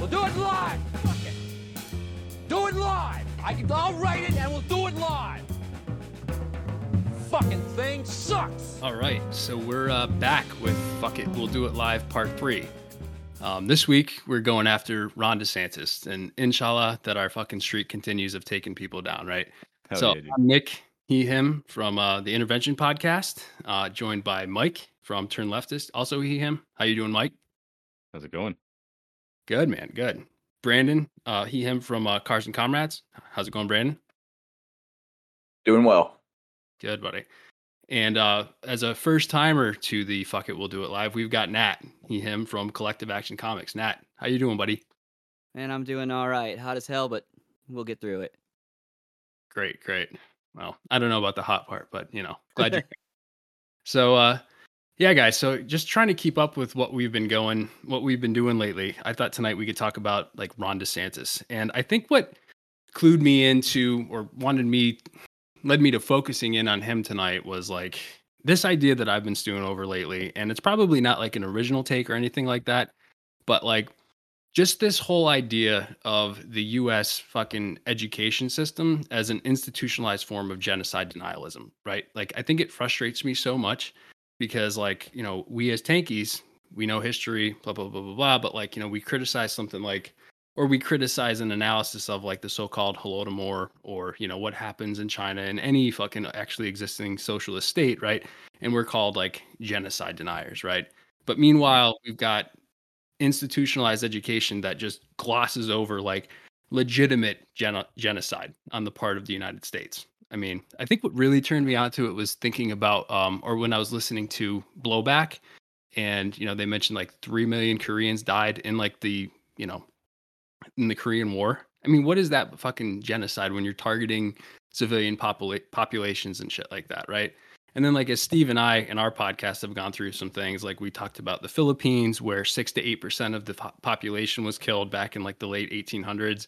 We'll do it live. Fuck it. Do it live. I can, I'll write it and we'll do it live. Fucking thing sucks. All right, so we're uh, back with Fuck It, We'll Do It Live Part 3. Um, this week, we're going after Ron DeSantis, and inshallah that our fucking streak continues of taking people down, right? Hell so, yeah. I'm Nick, he, him from uh, the Intervention Podcast, uh, joined by Mike from Turn Leftist, also he, him. How you doing, Mike? How's it going? Good, man, good. Brandon, uh, he, him from uh, Cars and Comrades. How's it going, Brandon? Doing well. Good, buddy. And uh, as a first timer to the Fuck It, We'll Do It Live, we've got Nat, he, him from Collective Action Comics. Nat, how you doing, buddy? And I'm doing all right. Hot as hell, but we'll get through it. Great, great. Well, I don't know about the hot part, but you know, glad you're So, uh, yeah, guys. So, just trying to keep up with what we've been going, what we've been doing lately. I thought tonight we could talk about like Ron DeSantis, and I think what clued me into or wanted me, led me to focusing in on him tonight was like this idea that I've been stewing over lately, and it's probably not like an original take or anything like that, but like just this whole idea of the US fucking education system as an institutionalized form of genocide denialism, right? Like, I think it frustrates me so much because, like, you know, we as tankies, we know history, blah, blah, blah, blah, blah. But, like, you know, we criticize something like, or we criticize an analysis of like the so called Holodomor or, you know, what happens in China in any fucking actually existing socialist state, right? And we're called like genocide deniers, right? But meanwhile, we've got institutionalized education that just glosses over like legitimate geno- genocide on the part of the United States. I mean, I think what really turned me on to it was thinking about, um, or when I was listening to Blowback, and you know they mentioned like three million Koreans died in like the you know in the Korean War. I mean, what is that fucking genocide when you're targeting civilian popula- populations and shit like that, right? And then, like, as Steve and I in our podcast have gone through some things, like we talked about the Philippines, where six to eight percent of the po- population was killed back in like the late 1800s.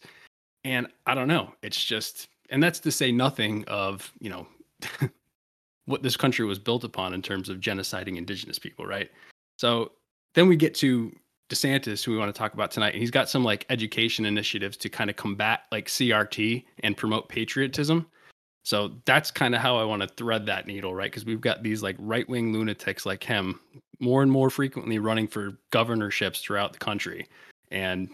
And I don't know, it's just, and that's to say nothing of, you know, what this country was built upon in terms of genociding indigenous people, right? So then we get to DeSantis, who we want to talk about tonight. And he's got some like education initiatives to kind of combat like CRT and promote patriotism. So that's kind of how I want to thread that needle, right? Because we've got these like right wing lunatics like him more and more frequently running for governorships throughout the country. And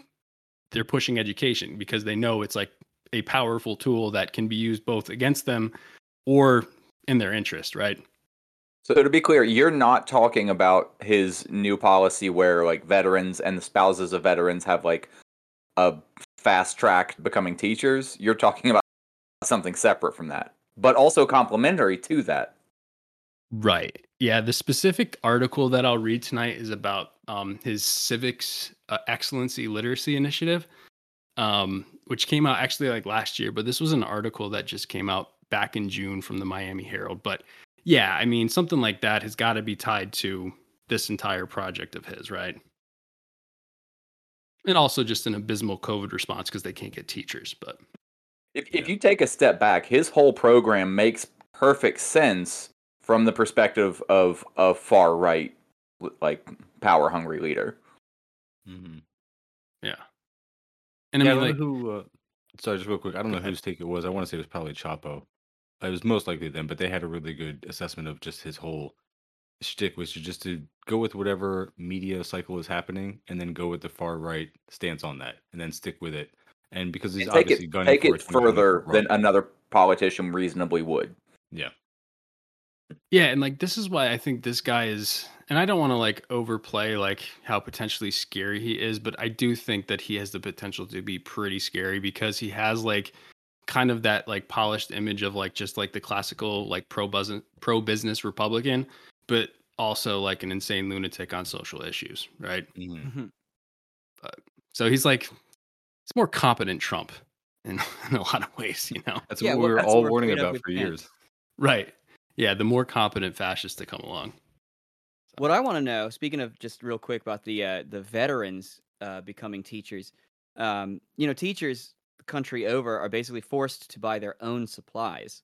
they're pushing education because they know it's like a powerful tool that can be used both against them or in their interest, right? So to be clear, you're not talking about his new policy where like veterans and the spouses of veterans have like a fast track becoming teachers. You're talking about something separate from that, but also complementary to that. Right. Yeah. The specific article that I'll read tonight is about um, his civics uh, excellency literacy initiative, um, which came out actually like last year. But this was an article that just came out back in June from the Miami Herald. But yeah, I mean, something like that has got to be tied to this entire project of his, right? And also just an abysmal COVID response because they can't get teachers. But If if you take a step back, his whole program makes perfect sense from the perspective of a far right like power hungry leader. Mm-hmm. yeah. And I yeah, mean, I like, don't know who. Uh, sorry, just real quick. I don't Go know ahead. whose take it was. I want to say it was probably Chapo. It was most likely them, but they had a really good assessment of just his whole shtick, which is just to go with whatever media cycle is happening, and then go with the far right stance on that, and then stick with it. And because he's And take obviously it gunning take for a it 2024 further than run. another politician reasonably would. yeah, Yeah, and like this is why I think this guy is and I don't want to like overplay like how potentially scary he is, but I do think that he has the potential to be pretty scary because he has like kind of that like polished image of like just like the classical like pro business pro business Republican, but also like an insane lunatic on social issues, right? Mhm. Mhm. So he's like he's more competent Trump in, in a lot of ways, you know. that's Yeah, what well, we were all warning about for years. Right. Yeah, the more competent fascists to come along. What I want to know, speaking of just real quick about the uh, the veterans uh, becoming teachers, um, you know, teachers country over are basically forced to buy their own supplies,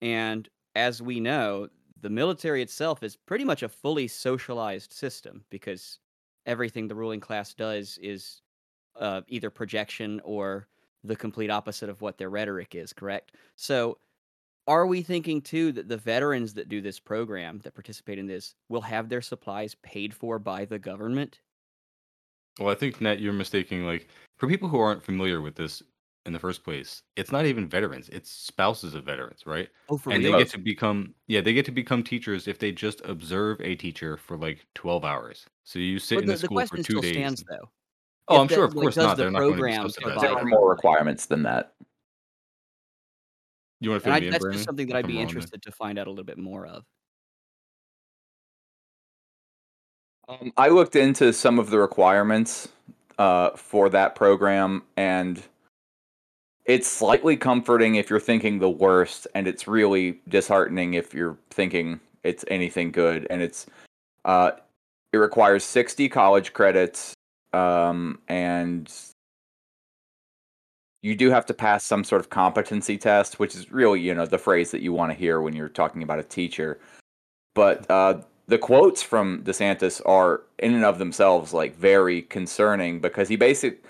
and as we know, the military itself is pretty much a fully socialized system because everything the ruling class does is uh, either projection or the complete opposite of what their rhetoric is. Correct. So, are we thinking too that the veterans that do this program that participate in this will have their supplies paid for by the government? Well, I think Nat, you're mistaking. Like for people who aren't familiar with this in the first place, it's not even veterans; it's spouses of veterans, right? Oh, for and they get to become yeah, they get to become teachers if they just observe a teacher for like 12 hours. So you sit But in the, the school for two still days. stands though. Oh, If I'm that, sure, of like, course does not. the They're not going to be. There are more requirements than that. You want to And fill I, me in, that's Brandon? just something that I'd I'm be wrong there? interested to find out a little bit more of. Um, I looked into some of the requirements uh, for that program, and it's slightly comforting if you're thinking the worst, and it's really disheartening if you're thinking it's anything good. And it's uh, it requires 60 college credits, um, and you do have to pass some sort of competency test, which is really you know the phrase that you want to hear when you're talking about a teacher. But uh, the quotes from DeSantis are in and of themselves like very concerning because he basic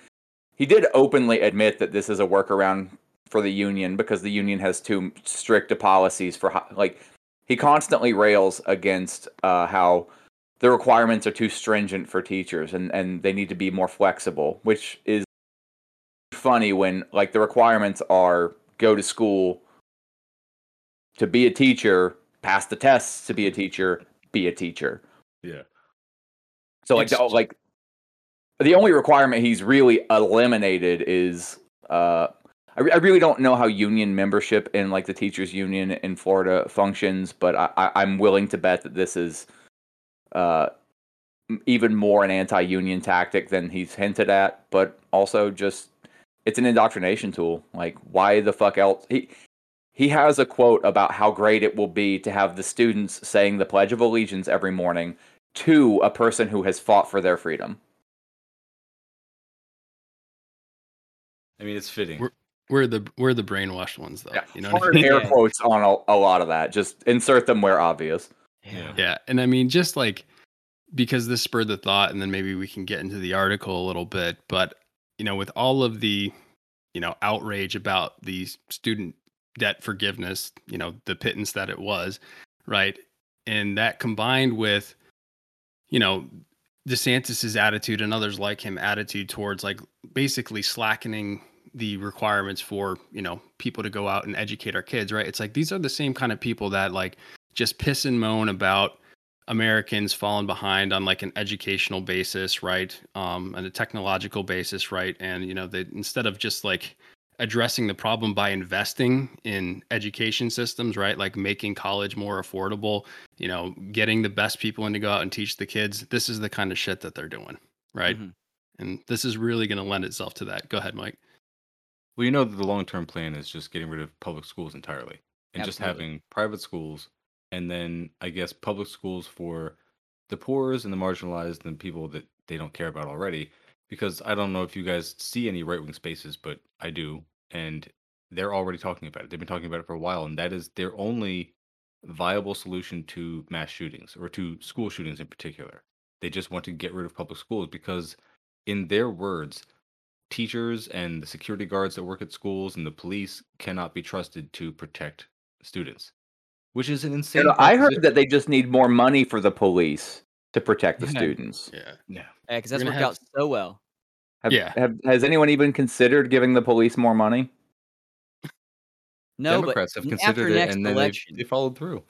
he did openly admit that this is a workaround for the union because the union has too strict policies for like he constantly rails against uh, how the requirements are too stringent for teachers and and they need to be more flexible, which is funny when like the requirements are go to school to be a teacher, pass the tests to be a teacher, be a teacher. Yeah. So like the, like the only requirement he's really eliminated is uh I, re- I really don't know how union membership in like the teachers union in Florida functions, but I, I I'm willing to bet that this is uh even more an anti-union tactic than he's hinted at, but also just it's an indoctrination tool. Like why the fuck else he he has a quote about how great it will be to have the students saying the Pledge of Allegiance every morning to a person who has fought for their freedom. I mean, it's fitting. We're- We're the we're the brainwashed ones though. Yeah, You know what I hard mean? air quotes on a, a lot of that. Just insert them where obvious. Yeah. Yeah, and I mean, just like because this spurred the thought, and then maybe we can get into the article a little bit. But you know, with all of the you know outrage about the student debt forgiveness, you know, the pittance that it was, right, and that combined with you know DeSantis's attitude and others like him attitude towards like basically slackening the requirements for you know people to go out and educate our kids right? It's like these are the same kind of people that like just piss and moan about Americans falling behind on like an educational basis, right? Um, and a technological basis, right? And you know, they instead of just like addressing the problem by investing in education systems, right? Like making college more affordable, you know, getting the best people in to go out and teach the kids. This is the kind of shit that they're doing, right? Mhm. And this is really going to lend itself to that. Go ahead, Mike. Well, you know that the long term plan is just getting rid of public schools entirely and just having private schools and then I guess public schools for the poor's and the marginalized and people that they don't care about already. Because I don't know if you guys see any right wing spaces, but I do. And they're already talking about it. They've been talking about it for a while. And that is their only viable solution to mass shootings or to school shootings in particular. They just want to get rid of public schools because, in their words, teachers and the security guards that work at schools and the police cannot be trusted to protect students, which is an insane. You know, I heard that they just need more money for the police to protect the Yeah. students. Yeah. Yeah. Yeah, because that's worked have- out so well. Have, Yeah. have, has anyone even considered giving the police more money? No, Democrats but have considered after it next and then they, they followed through.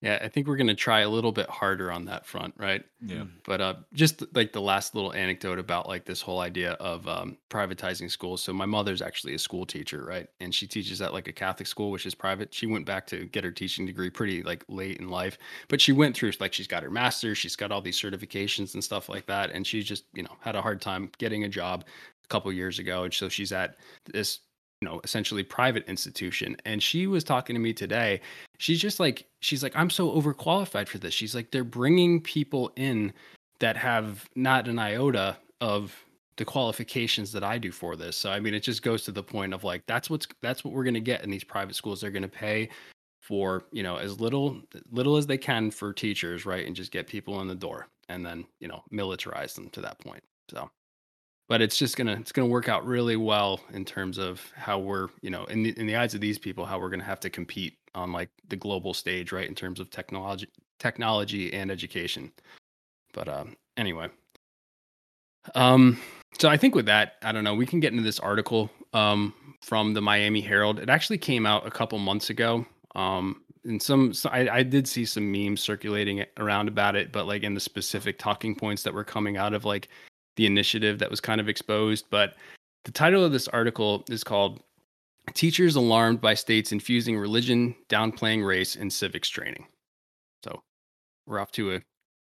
Yeah. I think we're going to try a little bit harder on that front, right? Yeah. but uh, just like the last little anecdote about like this whole idea of um, privatizing schools. So my mother's actually a school teacher, right? And she teaches at like a Catholic school, which is private. She went back to get her teaching degree pretty like late in life, but she went through like she's got her master's, she's got all these certifications and stuff like that, and she just you know had a hard time getting a job a couple years ago, and so she's at this you know essentially private institution. And she was talking to me today. She's just like she's like i'm so overqualified for this. She's like they're bringing people in that have not an iota of the qualifications that i do for this. So i mean it just goes to the point of like that's what's that's what we're going to get in these private schools. They're going to pay for you know as little little as they can for teachers right and just get people in the door and then you know militarize them to that point. So but it's just gonna it's gonna work out really well in terms of how we're you know in the in the eyes of these people how we're gonna have to compete on like the global stage, right? In terms of technology, technology and education. But um, anyway, um, so I think with that, I don't know, we can get into this article um, from the Miami Herald. It actually came out a couple months ago. Um, and some, so I, I did see some memes circulating around about it, but like in the specific talking points that were coming out of like the initiative that was kind of exposed. But the title of this article is called Teachers Alarmed by States Infusing Religion, Downplaying Race in Civics Training. So we're off to a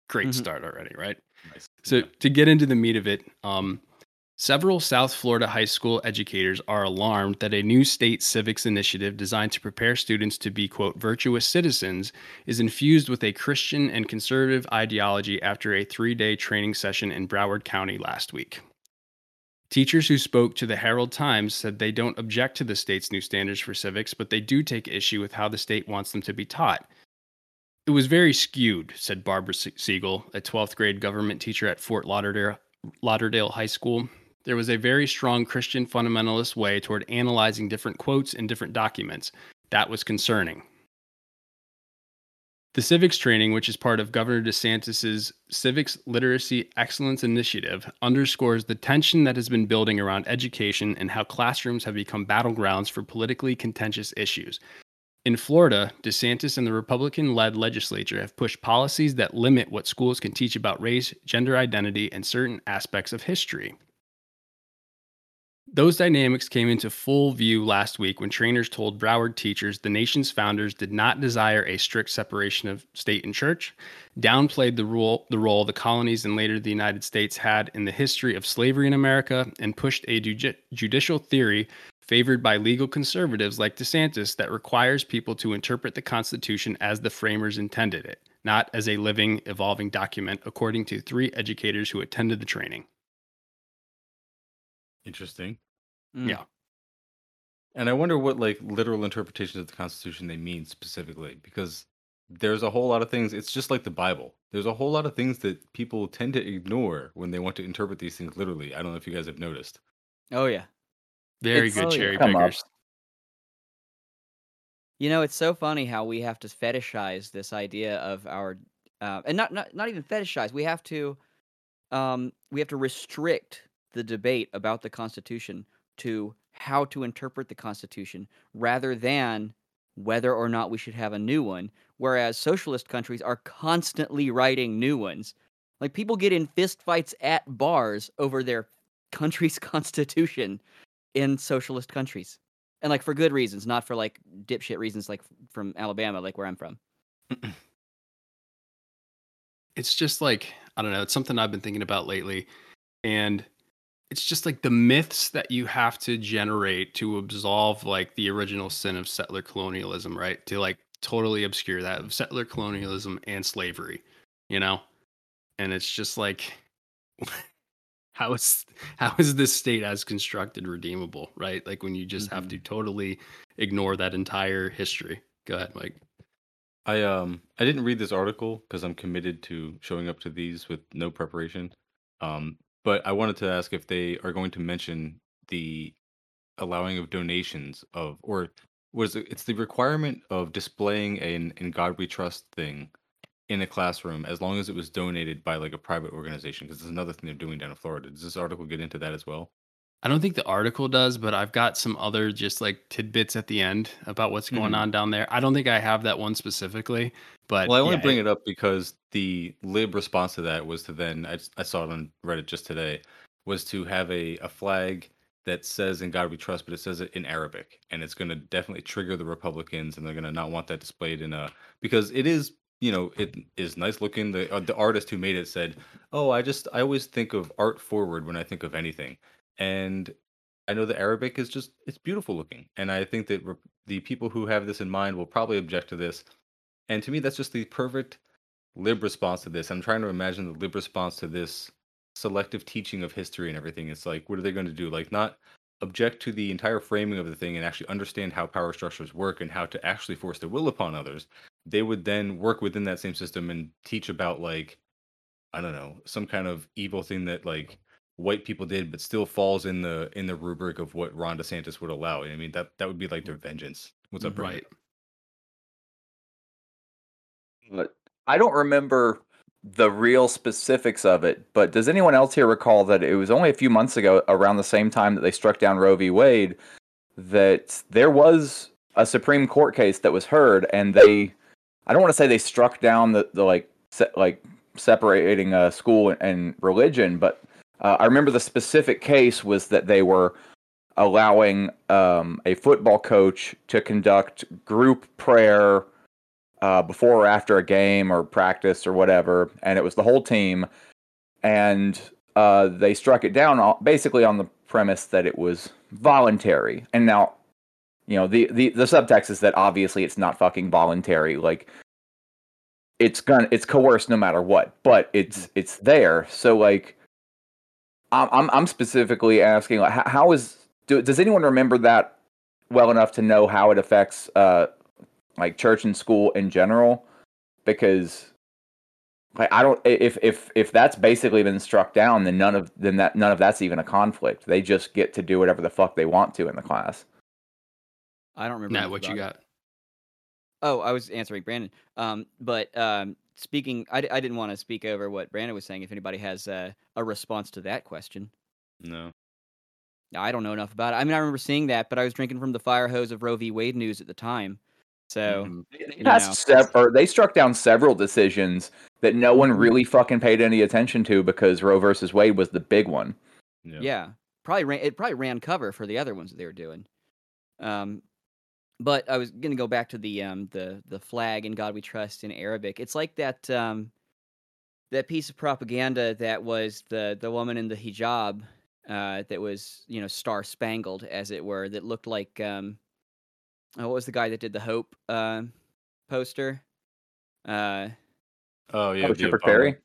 great Mhm. start already, right? Nice. So Yeah. to get into the meat of it, um, several South Florida high school educators are alarmed that a new state civics initiative designed to prepare students to be quote virtuous citizens is infused with a Christian and conservative ideology after a three-day training session in Broward County last week. Teachers who spoke to the Herald Times said they don't object to the state's new standards for civics, but they do take issue with how the state wants them to be taught. It was very skewed, said Barbara Siegel, a 12th grade government teacher at Fort Lauderdale, Lauderdale High School. There was a very strong Christian fundamentalist way toward analyzing different quotes in different documents. That was concerning. The civics training, which is part of Governor DeSantis's Civics Literacy Excellence Initiative, underscores the tension that has been building around education and how classrooms have become battlegrounds for politically contentious issues. In Florida, DeSantis and the Republican led legislature have pushed policies that limit what schools can teach about race, gender identity, and certain aspects of history. Those dynamics came into full view last week when trainers told Broward teachers the nation's founders did not desire a strict separation of state and church, downplayed the role the role the colonies and later the United States had in the history of slavery in America, and pushed a ju- judicial theory favored by legal conservatives like DeSantis that requires people to interpret the Constitution as the framers intended it, not as a living, evolving document, according to three educators who attended the training. Interesting. Mm. Yeah. And I wonder what like literal interpretations of the Constitution they mean specifically, because there's a whole lot of things. It's just like the Bible. There's a whole lot of things that people tend to ignore when they want to interpret these things literally. I don't know if you guys have noticed. Oh yeah. Very It's- good oh, cherry Come up. pickers. You know, it's so funny how we have to fetishize this idea of our, uh, and not not not even fetishize. We have to, um, we have to restrict the debate about the Constitution to how to interpret the Constitution, rather than whether or not we should have a new one. Whereas socialist countries are constantly writing new ones. Like people get in fistfights at bars over their country's constitution in socialist countries and like for good reasons, not for like dipshit reasons, like from Alabama, like where I'm from. it's just like I don't know. It's something I've been thinking about lately, and it's just like the myths that you have to generate to absolve like the original sin of settler colonialism, right? To like totally obscure that of settler colonialism and slavery, you know. And it's just like, how is how is this state as constructed redeemable, right? Like when you just have to totally ignore that entire history. Go ahead, Mike. I um I didn't read this article because I'm committed to showing up to these with no preparation. Um, but I wanted to ask if they are going to mention the allowing of donations of or was it, it's the requirement of displaying an in God we trust thing in a classroom as long as it was donated by like a private organization because there's another thing they're doing down in Florida. Does this article get into that as well? I don't think the article does, but I've got some other just like tidbits at the end about what's going Mhm. on down there. I don't think I have that one specifically, but Well, I only yeah, bring it up because the lib response to that was to then I saw it on Reddit just today was to have a, a flag that says "In God We Trust," but it says it in Arabic, and it's going to definitely trigger the Republicans, and they're going to not want that displayed in a because it is you know it is nice looking. The uh, the artist who made it said, "Oh, I just I always think of art forward when I think of anything," and I know the Arabic is just it's beautiful looking, and I think that re- the people who have this in mind will probably object to this and to me, that's just the perfect lib response to this. I'm trying to imagine the lib response to this selective teaching of history and everything. It's like, what are they going to do? Like, not object to the entire framing of the thing and actually understand how power structures work and how to actually force their will upon others. They would then work within that same system and teach about, like, I don't know, some kind of evil thing that, like, white people did, but still falls in the in the rubric of what Ron DeSantis would allow. I mean that that would be like their mm. vengeance. What's up? Right. But I don't remember the real specifics of it. But does anyone else here recall that it was only a few months ago, around the same time that they struck down Roe v. Wade, that there was a Supreme Court case that was heard, and they, I don't want to say they struck down the, the like se- like separating uh, school and religion, but uh, I remember the specific case was that they were allowing um, a football coach to conduct group prayer uh, before or after a game or practice or whatever, and it was the whole team, and uh, they struck it down basically on the premise that it was voluntary. And now, you know, the the the subtext is that obviously it's not fucking voluntary. Like it's gonna it's coerced no matter what, but it's it's there. So like, I'm I'm, I'm specifically asking like how, how is do, does anyone remember that well enough to know how it affects uh like church and school in general? Because like I don't if if if that's basically been struck down, then none of then that none of that's even a conflict. They just get to do whatever the fuck they want to in the class. I don't remember. Nat, what you about it. got? Oh, I was answering Brandon. Um, but um, speaking, I didn't want to speak over what Brandon was saying. If anybody has uh, a response to that question, No. I don't know enough about it. I mean, I remember seeing that, but I was drinking from the fire hose of Roe v. Wade news at the time. So Mhm. They You passed sev- or they struck down several decisions that no one really fucking paid any attention to because Roe versus Wade was the big one. Yeah. yeah, probably ran, it probably ran cover for the other ones that they were doing. Um, but I was gonna go back to the um the the flag in God We Trust in Arabic. It's like that um that piece of propaganda that was the the woman in the hijab uh that was you know star spangled as it were that looked like um oh, what was the guy that did the hope uh, poster uh Oh yeah. oh, the Shepard Obama- Fairey.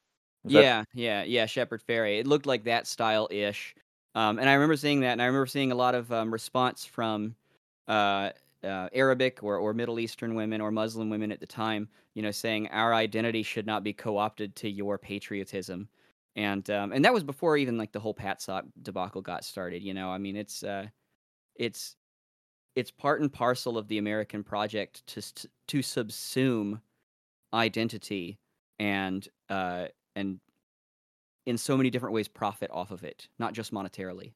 Was that- yeah, yeah, yeah. Shepard Fairey. It looked like that style ish. Um, and I remember seeing that, and I remember seeing a lot of um, response from uh, uh, Arabic or, or Middle Eastern women or Muslim women at the time, you know, saying our identity should not be co opted to your patriotism. And um, and that was before even like the whole Pat Patsock debacle got started. You know, I mean, it's uh, it's it's part and parcel of the American project to to subsume identity and uh, and in so many different ways profit off of it, not just monetarily.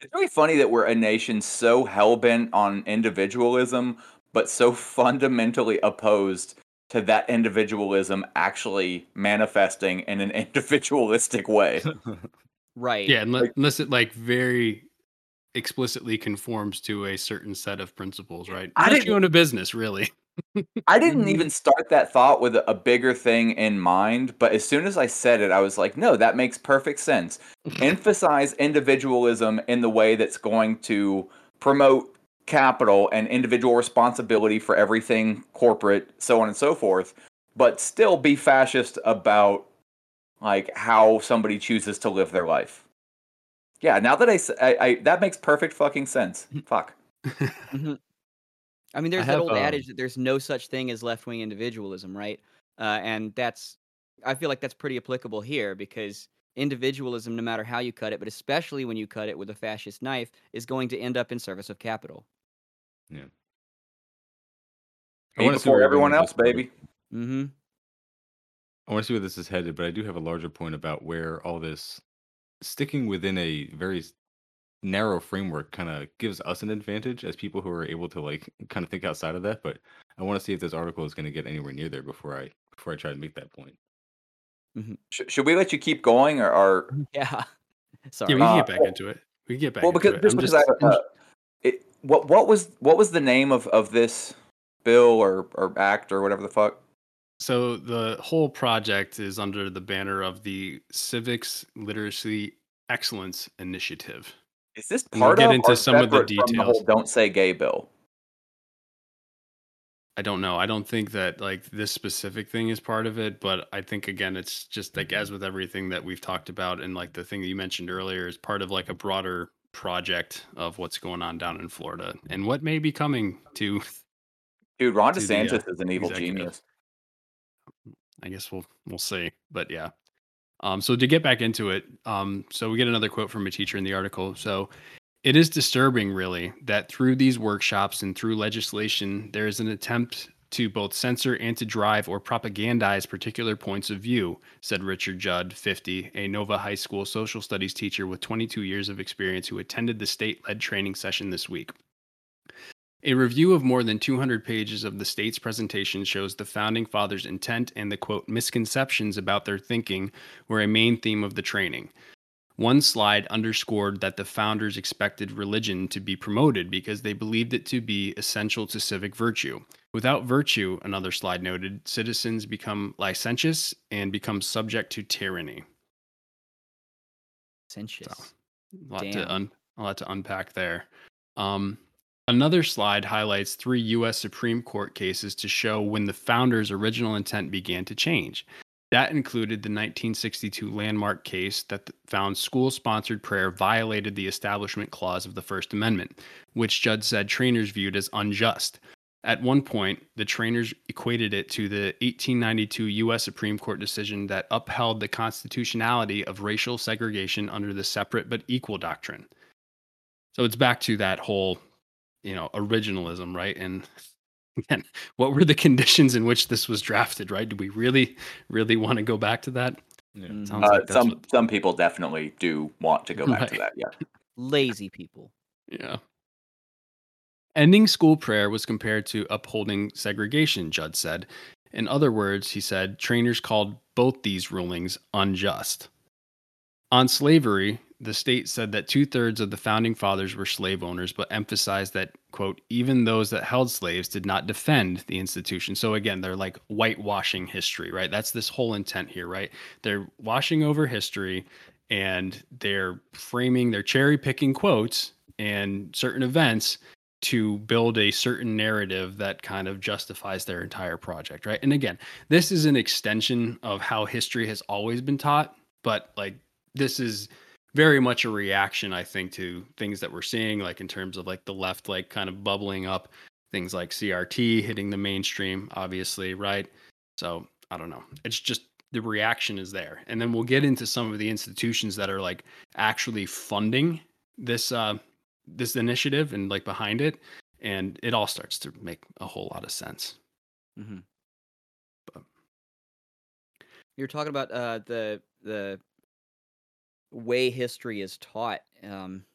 It's really funny that we're a nation so hell bent on individualism, but so fundamentally opposed to that individualism actually manifesting in an individualistic way. Right. Yeah, unless, Like- unless it like very explicitly conforms to a certain set of principles, right? I Unless didn't- you own a business, really. I didn't mm-hmm. even start that thought with a bigger thing in mind, but as soon as I said it, I was like, no, that makes perfect sense. Emphasize individualism in the way that's going to promote capital and individual responsibility for everything corporate, so on and so forth, but still be fascist about like how somebody chooses to live their life. Yeah, now that I, s- I- I- that makes perfect fucking sense. Fuck. Mhm. I mean, there's that have, old um, adage that there's no such thing as left wing individualism, right? Uh, and that's, I feel like that's pretty applicable here because individualism, no matter how you cut it, but especially when you cut it with a fascist knife, is going to end up in service of capital. Yeah. I wanna see before everyone else, baby. Mm-hmm. I want to see where this is headed, but I do have a larger point about where all this sticking within a very s- narrow framework kind of gives us an advantage as people who are able to like kind of think outside of that. But I want to see if this article is going to get anywhere near there before I before I try to make that point. Sh- should we let you keep going, or, or Yeah. Sorry. Yeah, we can Uh, get back well- into it. We can get back well, into because it. just I'm because just, I, I'm uh, it, what what was what was the name of of this bill or or act or whatever the fuck? So the whole project is under the banner of the Civics Literacy Excellence Initiative. Is this And we'll part get of into or some of the separate from the whole details. "Don't Say Gay" bill? I don't know. I don't think that like this specific thing is part of it, but I think again it's just like as with everything that we've talked about and like the thing that you mentioned earlier is part of like a broader project of what's going on down in Florida and what may be coming to Dude, Ron To the, uh, DeSantis is an evil executive. genius. I guess we'll we'll see. But yeah. Um, so to get back into it, um, so we get another quote from a teacher in the article. So it is disturbing, really, that through these workshops and through legislation, there is an attempt to both censor and to drive or propagandize particular points of view, said Richard Judd, 50, a Nova High School social studies teacher with 22 years of experience who attended the state led training session this week. A review of more than 200 pages of the state's presentation shows the founding fathers' intent and the quote misconceptions about their thinking were a main theme of the training. One slide underscored that the founders expected religion to be promoted because they believed it to be essential to civic virtue. Without virtue, another slide noted, citizens become licentious and become subject to tyranny. Sensuous. A lot to un- a lot to unpack there. Um, another slide highlights three U.S. Supreme Court cases to show when the founders' original intent began to change. That included the 1962 landmark case that found school-sponsored prayer violated the Establishment Clause of the First Amendment, which Judd said trainers viewed as unjust. At one point, the trainers equated it to the 1892 U.S. Supreme Court decision that upheld the constitutionality of racial segregation under the separate but equal doctrine. So it's back to that whole, you know, originalism, right? And again, what were the conditions in which this was drafted, right? Do we really, really want to go back to that? Yeah. Mhm. Uh, like some what- some people definitely do want to go back to that. Yeah. Lazy people. Yeah. Ending school prayer was compared to upholding segregation, Judd said. In other words, he said trainers called both these rulings unjust. On slavery, the state said that two thirds of the founding fathers were slave owners, but emphasized that, quote, even those that held slaves did not defend the institution. So again, they're like whitewashing history, right? That's this whole intent here, right? They're washing over history and they're framing, they're cherry picking quotes and certain events to build a certain narrative that kind of justifies their entire project, right? And again, this is an extension of how history has always been taught, but like this is very much a reaction, I think, to things that we're seeing, like in terms of like the left, like kind of bubbling up, things like CRT hitting the mainstream, obviously, right? So I don't know. It's just the reaction is there. And then we'll get into some of the institutions that are like actually funding this uh this initiative and like behind it and it all starts to make a whole lot of sense Mm-hmm. But- You're talking about uh, the the way history is taught um,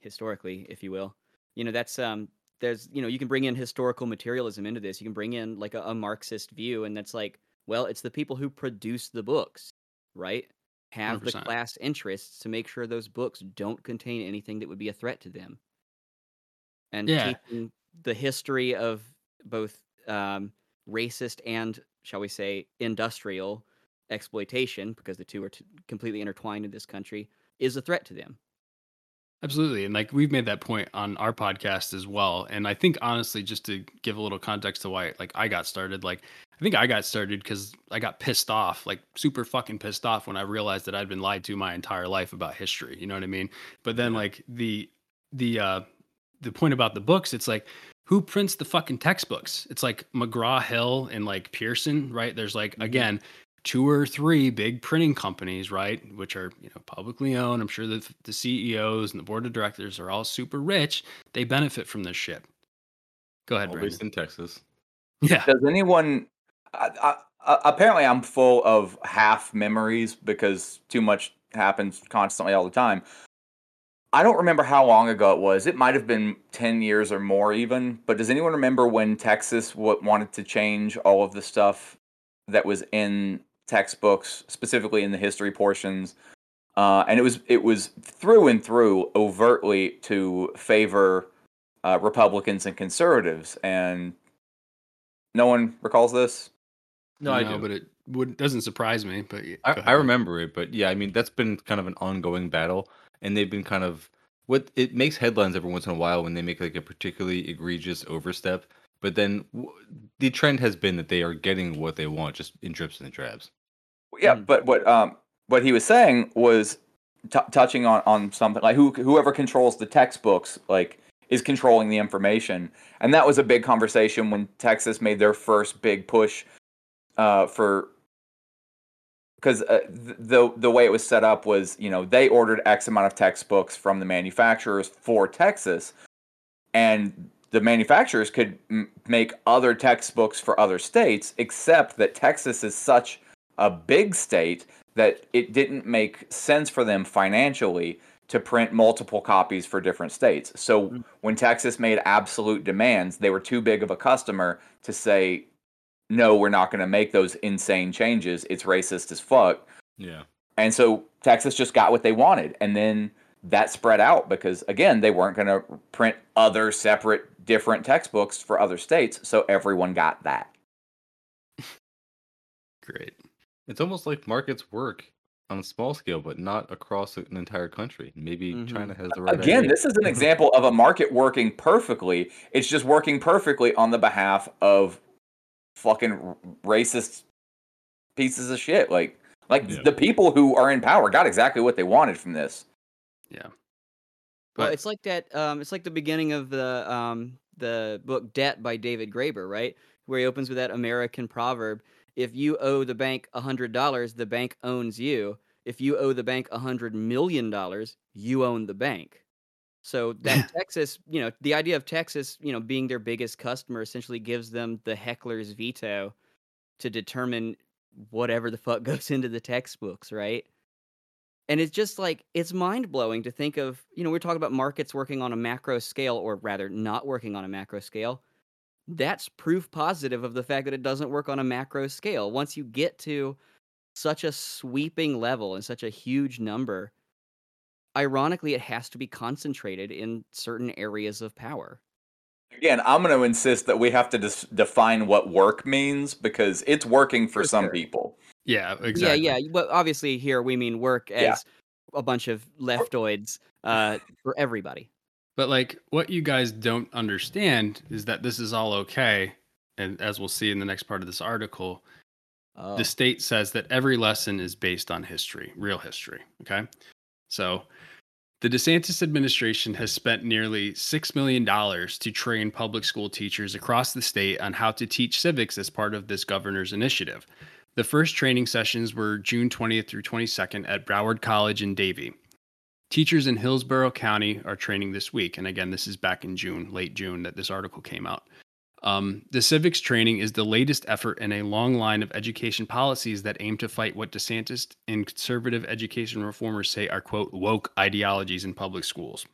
historically, if you will. You know, that's um, there's you know you can bring in historical materialism into this. You can bring in like a, a Marxist view, and that's like, well, it's the people who produce the books, right? Have the 100%. class interests to make sure those books don't contain anything that would be a threat to them. And Yeah. teaching the history of both um, racist and, shall we say, industrial exploitation, because the two are t- completely intertwined in this country, is a threat to them. absolutely and like we've made that point on our podcast as well and i think honestly just to give a little context to why like i got started like i think i got started because i got pissed off like super fucking pissed off when i realized that i'd been lied to my entire life about history you know what i mean but then like the the uh the point about the books it's like who prints the fucking textbooks it's like mcgraw hill and like pearson right there's like Mhm. again two or three big printing companies right which are you know publicly owned i'm sure that the ceos and the board of directors are all super rich they benefit from this shit go ahead All Brandon. based in Texas. yeah Does anyone? I, I, I- apparently, I'm full of half memories because too much happens constantly all the time. I don't remember how long ago it was. It might have been ten years or more, even. But does anyone remember when Texas w- wanted to change all of the stuff that was in textbooks, specifically in the history portions? Uh, and it was it was through and through overtly to favor uh, Republicans and conservatives, and no one recalls this. No, I do. but it would doesn't surprise me but y- I, go I remember it, but yeah, I mean that's been kind of an ongoing battle, and they've been kind of what it makes headlines every once in a while when they make like a particularly egregious overstep. But then w- the trend has been that they are getting what they want, just in drips and drabs. Yeah, Mhm. but what um what he was saying was t- touching on on something like who whoever controls the textbooks like is controlling the information, and that was a big conversation when Texas made their first big push uh, for because uh, the the way it was set up was you know they ordered X amount of textbooks from the manufacturers for Texas, and the manufacturers could m- make other textbooks for other states, except that Texas is such a big state that it didn't make sense for them financially to print multiple copies for different states. So Mm. when Texas made absolute demands, they were too big of a customer to say, no, we're not going to make those insane changes. It's racist as fuck. Yeah. And so Texas just got what they wanted. And then that spread out because, again, they weren't going to print other separate, different textbooks for other states. So everyone got that. Great. It's almost like markets work on a small scale, but not across an entire country. Maybe Mhm. China has the right Again, idea. this is an example of a market working perfectly. It's just working perfectly on the behalf of fucking racist pieces of shit. Like, like Yeah. the people who are in power got exactly what they wanted from this. Yeah. But- it's like that. Um, it's like the beginning of the um, the book Debt by David Graeber, right? Where he opens with that American proverb: "If you owe the bank a hundred dollars, the bank owns you. If you owe the bank a hundred million dollars, you own the bank." So that Texas, you know, the idea of Texas, you know, being their biggest customer essentially gives them the heckler's veto to determine whatever the fuck goes into the textbooks, right? And it's just like it's mind blowing to think of, you know, we're talking about markets working on a macro scale, or rather not working on a macro scale. That's proof positive of the fact that it doesn't work on a macro scale. Once you get to such a sweeping level and such a huge number, ironically, it has to be concentrated in certain areas of power. Again, I'm going to insist that we have to dis- define what work means because it's working for For some sure. people. Yeah, exactly. Yeah, yeah. But obviously, here we mean work as Yeah. a bunch of leftoids uh, for everybody. But like what you guys don't understand is that this is all okay. And as we'll see in the next part of this article, Oh. the state says that every lesson is based on history, real history. Okay. So the DeSantis administration has spent nearly $6 million to train public school teachers across the state on how to teach civics as part of this governor's initiative. The first training sessions were June 20th through 22nd at Broward College in Davie. Teachers in Hillsborough County are training this week. And again, this is back in June, late June, that this article came out. Um, the civics training is the latest effort in a long line of education policies that aim to fight what DeSantis and conservative education reformers say are, quote, woke ideologies in public schools.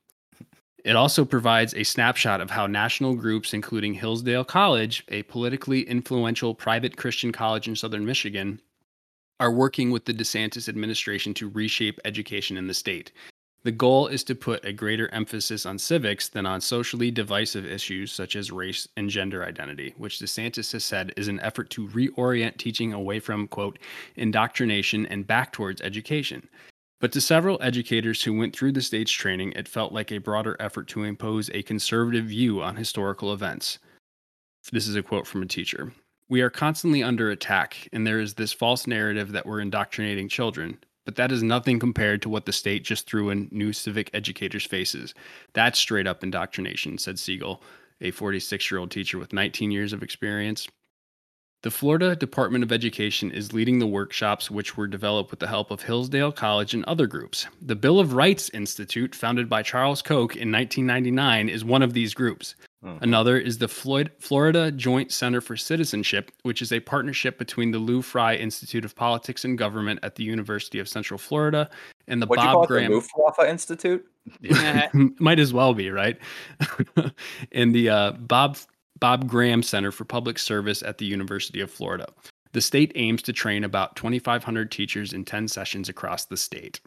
It also provides a snapshot of how national groups, including Hillsdale College, a politically influential private Christian college in southern Michigan, are working with the DeSantis administration to reshape education in the state. The goal is to put a greater emphasis on civics than on socially divisive issues such as race and gender identity, which DeSantis has said is an effort to reorient teaching away from, quote, indoctrination and back towards education. But to several educators who went through the state's training, it felt like a broader effort to impose a conservative view on historical events. This is a quote from a teacher. We are constantly under attack, and there is this false narrative that we're indoctrinating children, but that is nothing compared to what the state just threw in new civic educators' faces. That's straight up indoctrination, said Siegel, a 46 year old teacher with 19 years of experience. The Florida Department of Education is leading the workshops, which were developed with the help of Hillsdale College and other groups. The Bill of Rights Institute, founded by Charles Koch in 1999, is one of these groups. Oh. Another is the Floyd, Florida Joint Center for Citizenship, which is a partnership between the Lou Frey Institute of Politics and Government at the University of Central Florida and the What do you call Bob it? Graham. The Luftwaffe Institute? Might as well be right. and the uh, Bob Bob Graham Center for Public Service at the University of Florida. The state aims to train about 2,500 teachers in 10 sessions across the state.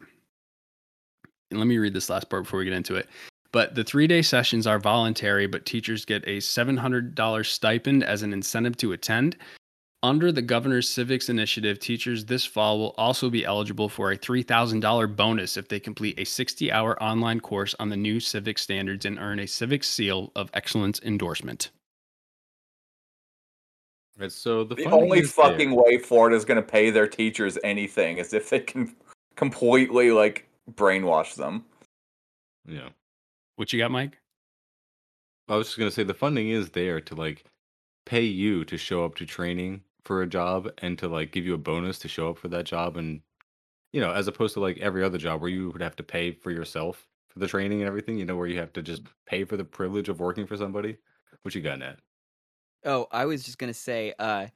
And let me read this last part before we get into it. But the three day sessions are voluntary, but teachers get a $700 stipend as an incentive to attend. Under the governor's civics initiative, teachers this fall will also be eligible for a $3,000 bonus if they complete a 60 hour online course on the new civic standards and earn a civics seal of excellence endorsement. Right, so the, The only is there. fucking way Florida is going to pay their teachers anything is if they can completely like brainwash them. Yeah. What you got, Mike? I was just gonna say the funding is there to like pay you to show up to training for a job and to like give you a bonus to show up for that job and you know, as opposed to like every other job where you would have to pay for yourself for the training and everything, you know, where you have to just pay for the privilege of working for somebody. What you got, Nat? Oh, I was just gonna say, uh,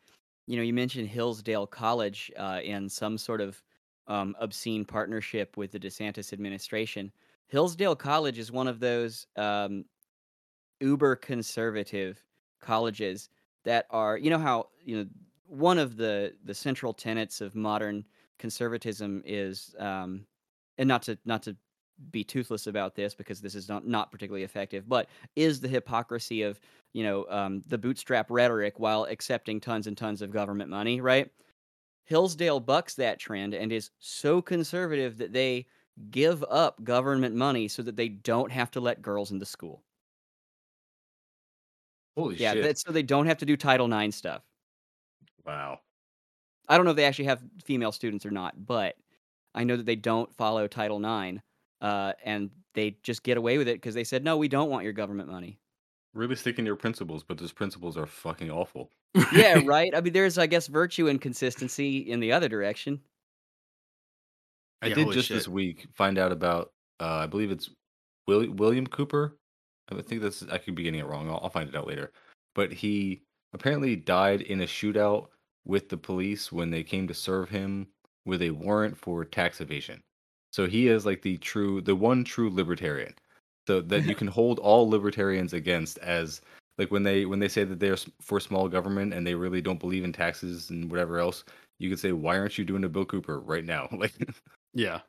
you know, you mentioned Hillsdale College uh, and some sort of um, obscene partnership with the DeSantis administration. Hillsdale College is one of those um, uber conservative colleges that are, you know, how you know one of the the central tenets of modern conservatism is, um, and not to not to be toothless about this because this is not not particularly effective, but is the hypocrisy of you know um, the bootstrap rhetoric while accepting tons and tons of government money, right? Hillsdale bucks that trend and is so conservative that they give up government money so that they don't have to let girls into school. Holy Yeah, shit! that's so they don't have to do Title IX stuff. Wow. I don't know if they actually have female students or not, but I know that they don't follow Title IX, uh, and they just get away with it because they said, "No, we don't want your government money." Really sticking to your principles, but those principles are fucking awful. yeah, right. I mean, there's, I guess, virtue and consistency in the other direction. I Yeah, did just shit. this week find out about. Uh, I believe it's Will, William Cooper. I think that's. I could be getting it wrong. I'll, I'll find it out later. But he apparently died in a shootout with the police when they came to serve him with a warrant for tax evasion. So he is like the true, the one true libertarian. So that you can hold all libertarians against as like when they when they say that they're for small government and they really don't believe in taxes and whatever else. You could say, why aren't you doing a Bill Cooper right now? Like. Yeah.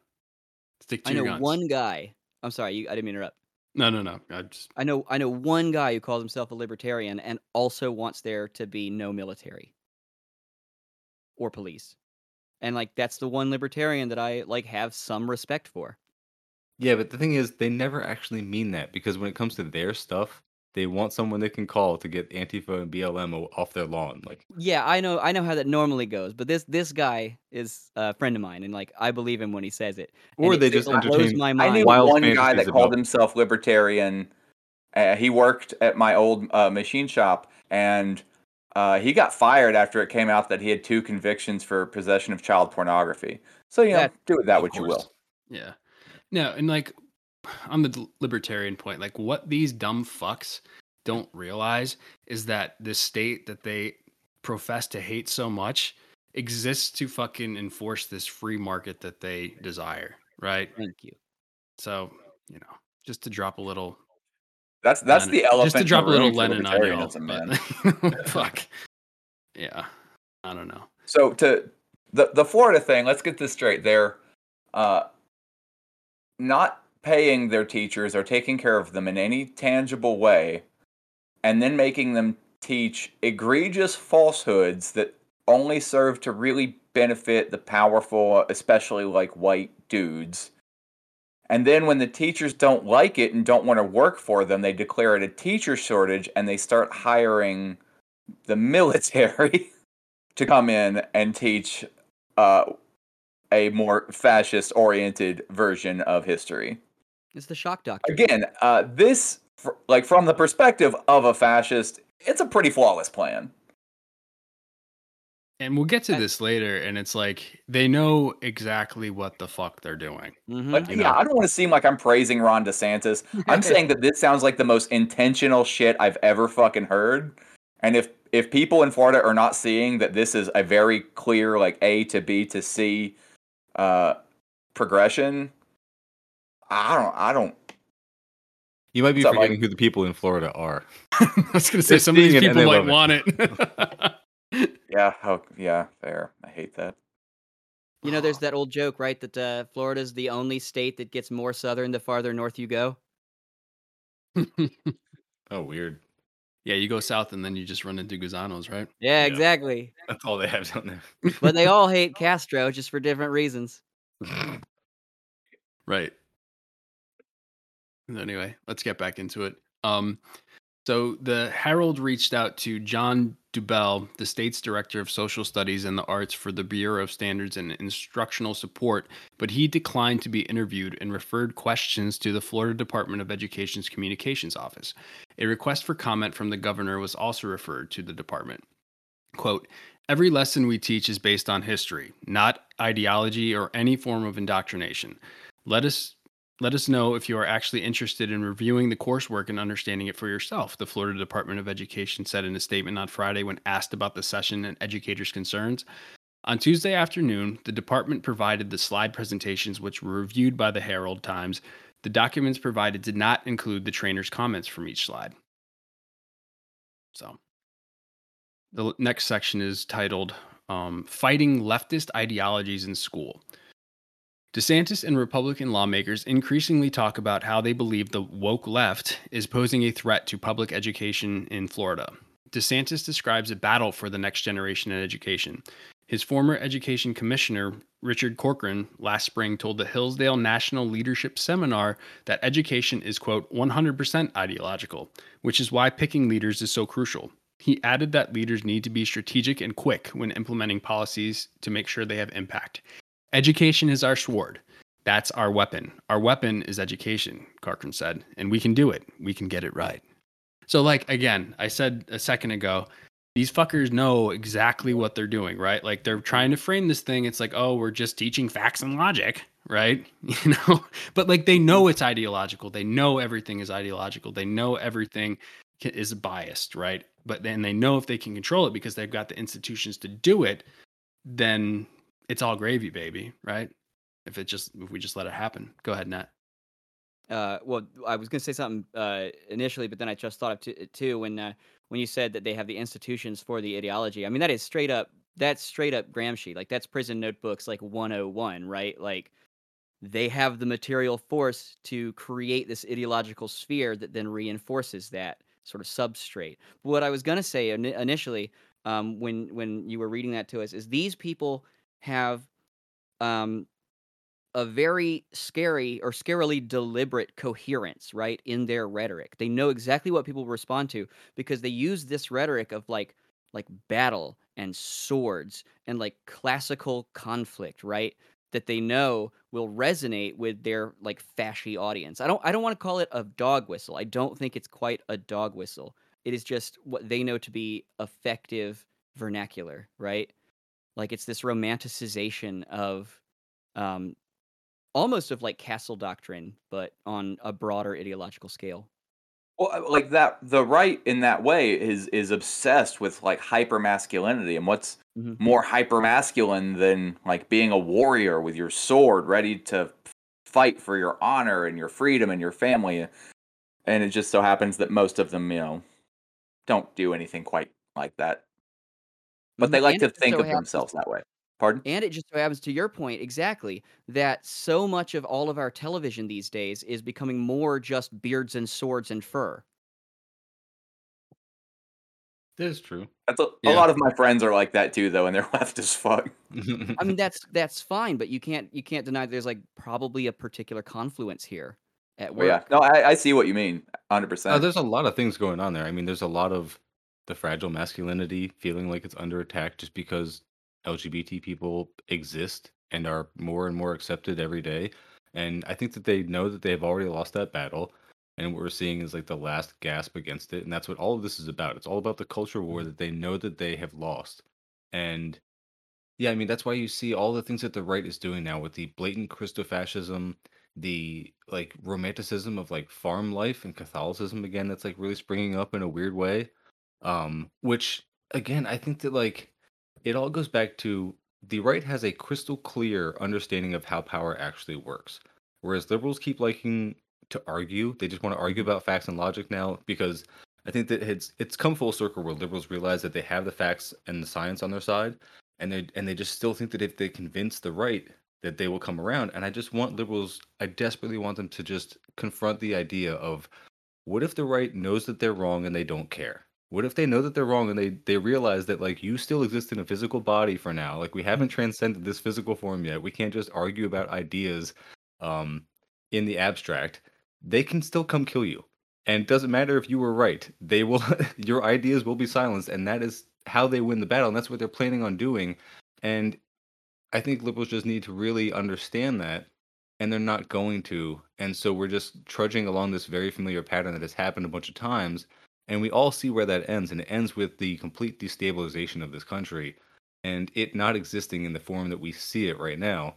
Stick to I your know guns. one guy. I'm sorry, you, I didn't mean to interrupt. No, no, no. I just I know, I know one guy who calls himself a libertarian and also wants there to be no military or police, and like that's the one libertarian that I like have some respect for. Yeah, but the thing is, they never actually mean that because when it comes to their stuff, they want someone they can call to get Antifa and BLM off their lawn. Like, Yeah, I know, I know how that normally goes, but this this guy is a friend of mine, and like I believe him when he says it. or it- they it just blows entertain. my I mind. knew Wild one guy that fantasies called about- himself libertarian. Uh, he worked at my old uh, machine shop, and uh, he got fired after it came out that he had two convictions for possession of child pornography. So you know, That- do with that Of what you will. Yeah. No, and like on the libertarian point, like what these dumb fucks don't realize is that the state that they profess to hate so much exists to fucking enforce this free market that they desire, right? Thank you. So, you know, just to drop a little That's that's Lenin- the elephant. just to drop a little room Lenin on y'all. man. fuck. Yeah. I don't know. So to the the Florida thing, let's get this straight. They're uh, not paying their teachers or taking care of them in any tangible way, and then making them teach egregious falsehoods that only serve to really benefit the powerful, especially like white dudes. And then when the teachers don't like it and don't want to work for them, they declare it a teacher shortage and they start hiring the military to come in and teach uh, a more fascist oriented version of history. It's the shock doctrine. Again, uh, this, fr- like from the perspective of a fascist, it's a pretty flawless plan. And we'll get to this later, and it's like they know exactly what the fuck they're doing. Mhm. But yeah, know. I don't want to seem like I'm praising Ron DeSantis. I'm saying that this sounds like the most intentional shit I've ever fucking heard. And if if people in Florida are not seeing that this is a very clear like A to B to C uh progression, I don't I don't You might be What's forgetting Mike? who the people in Florida are. I was gonna say some of these seeing it and people might want it. yeah, oh, yeah, fair. I hate that. You know, there's that old joke, right? That uh, Florida's the only state that gets more southern the farther north you go. Oh, weird. yeah, you go south and then you just run into Gusanos, right? Yeah, Yeah. exactly. That's all they have down there. But they all hate Castro just for different reasons. Right. Anyway, let's get back into it. Um, so the Herald reached out to John Duebel, the state's director of social studies and the arts for the Bureau of Standards and Instructional Support, but he declined to be interviewed and referred questions to the Florida Department of Education's communications office. A request for comment from the governor was also referred to the department. Quote, Every lesson we teach is based on history, not ideology or any form of indoctrination. Let us let us know if you are actually interested in reviewing the coursework and understanding it for yourself, the Florida Department of Education said in a statement on Friday when asked about the session and educators' concerns. On Tuesday afternoon, the department provided the slide presentations, which were reviewed by the Herald Times. The documents provided did not include the trainer's comments from each slide. So, the next section is titled um, Fighting Leftist Ideologies in School. DeSantis and Republican lawmakers increasingly talk about how they believe the woke left is posing a threat to public education in Florida. DeSantis describes a battle for the next generation in education. His former education commissioner, Richard Corcoran, last spring told the Hillsdale National Leadership Seminar that education is, quote, 100% ideological, which is why picking leaders is so crucial. He added that leaders need to be strategic and quick when implementing policies to make sure they have impact. Education is our sword. That's our weapon. Our weapon is education, Corcoran said, and we can do it. We can get it right. So, like, again, I said a second ago, these fuckers know exactly what they're doing, right? Like, they're trying to frame this thing. It's like, oh, we're just teaching facts and logic, right? You know, but like, they know it's ideological. They know everything is ideological. They know everything is biased, right? But then they know if they can control it because they've got the institutions to do it, then it's all gravy, baby, right? If it just if we just let it happen. Go ahead, Nat. Uh, well, I was going to say something uh, initially, but then I just thought of t- too when uh, when you said that they have the institutions for the ideology. I mean, that is straight up. That's straight up Gramsci. Like that's prison notebooks, like 101, right? Like they have the material force to create this ideological sphere that then reinforces that sort of substrate. But what I was going to say ini- initially, um, when when you were reading that to us, is these people have um, a very scary or scarily deliberate coherence, right, in their rhetoric. They know exactly what people respond to because they use this rhetoric of like like battle and swords and like classical conflict, right? That they know will resonate with their like fashy audience. I don't I don't want to call it a dog whistle. I don't think it's quite a dog whistle. It is just what they know to be effective vernacular, right? Like it's this romanticization of um almost of like castle doctrine, but on a broader ideological scale. Well, uh, like that, the right in that way is is obsessed with like hyper masculinity, and what's Mhm. more hyper masculine than like being a warrior with your sword, ready to fight for your honor and your freedom and your family. And it just so happens that most of them, you know, don't do anything quite like that. But they like to think so of themselves that way. Pardon? And it just so happens to your point exactly that so much of all of our television these days is becoming more just beards and swords and fur. That is true. That's a, Yeah. a lot of my friends are like that too, though, and they're left as fuck. I mean that's that's fine, but you can't you can't deny there's like probably a particular confluence here at work. yeah, no, I, I see what you mean, hundred Uh, percent. there's a lot of things going on there. I mean, there's a lot of the fragile masculinity feeling like it's under attack just because LGBT people exist and are more and more accepted every day. And I think that they know that they've already lost that battle. And what we're seeing is like the last gasp against it. And that's what all of this is about. It's all about the culture war mm-hmm. that they know that they have lost. And yeah, I mean, that's why you see all the things that the right is doing now with the blatant Christofascism, the like romanticism of like farm life and Catholicism again, that's like really springing up in a weird way. Um, which again, I think that like it all goes back to the right has a crystal clear understanding of how power actually works. Whereas liberals keep liking to argue. They just want to argue about facts and logic now because I think that it's it's come full circle where liberals realize that they have the facts and the science on their side and they and they just still think that if they convince the right that they will come around and i just want liberals i desperately want them to just confront the idea of what if the right knows that they're wrong and they don't care what if they know that they're wrong and they they realize that like you still exist in a physical body for now like we haven't transcended this physical form yet we can't just argue about ideas um in the abstract they can still come kill you. And it doesn't matter if you were right they will your ideas will be silenced and that is how they win the battle and that's what they're planning on doing. And i think liberals just need to really understand that and they're not going to. And so we're just trudging along this very familiar pattern that has happened a bunch of times and we all see where that ends and it ends with the complete destabilization of this country and it not existing in the form that we see it right now.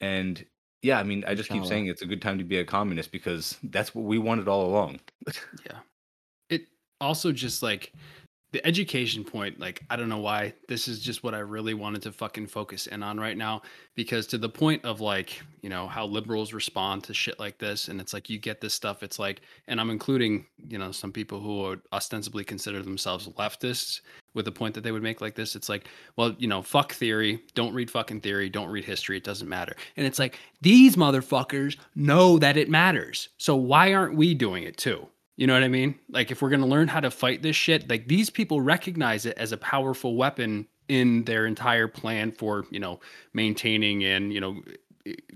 And yeah, I mean, I just keep saying it's a good time to be a communist because that's what we wanted all along. Yeah. It also just like the education point, like, I don't know why. This is just what I really wanted to fucking focus in on right now. Because to the point of like, you know, how liberals respond to shit like this. And it's like you get this stuff. It's like, and I'm including, you know, some people who would ostensibly consider themselves leftists with the point that they would make like this. It's like, well, you know, fuck theory. Don't read fucking theory. Don't read history. It doesn't matter. And it's like, these motherfuckers know that it matters. So why aren't we doing it too? You know what I mean? Like if we're going to learn how to fight this shit, like these people recognize it as a powerful weapon in their entire plan for, you know, maintaining and, you know,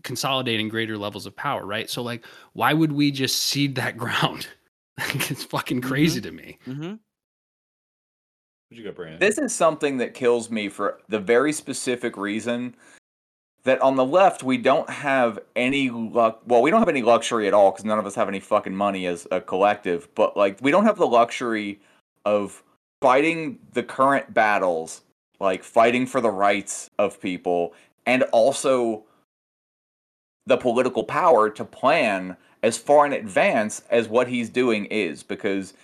consolidating greater levels of power, right? So like why would we just cede that ground? Like, it's fucking crazy to me. Mm-hmm. What you got, Brandon? This is something that kills me for the very specific reason that on the left we don't have any luck. Well, we don't have any luxury at all because none of us have any fucking money as a collective. But like, we don't have the luxury of fighting the current battles, like fighting for the rights of people, and also the political power to plan as far in advance as what he's doing is because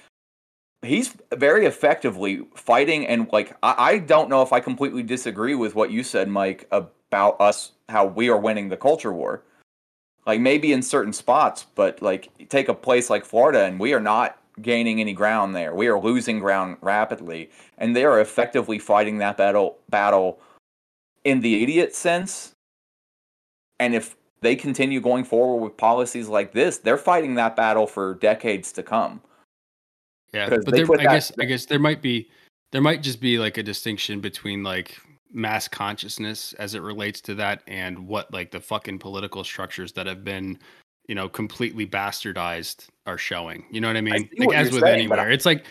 he's very effectively fighting and like I, I don't know if I completely disagree with what you said, Mike, about us how we are winning the culture war. Like maybe in certain spots, but like take a place like Florida and we are not gaining any ground there. We are losing ground rapidly. And they are effectively fighting that battle battle in the idiot sense. And if they continue going forward with policies like this, they're fighting that battle for decades to come. Yeah, but there, I guess I guess there might be there might just be like a distinction between like mass consciousness as it relates to that and what like the fucking political structures that have been you know completely bastardized are showing. You know what I mean? see like as with saying, anywhere, it's like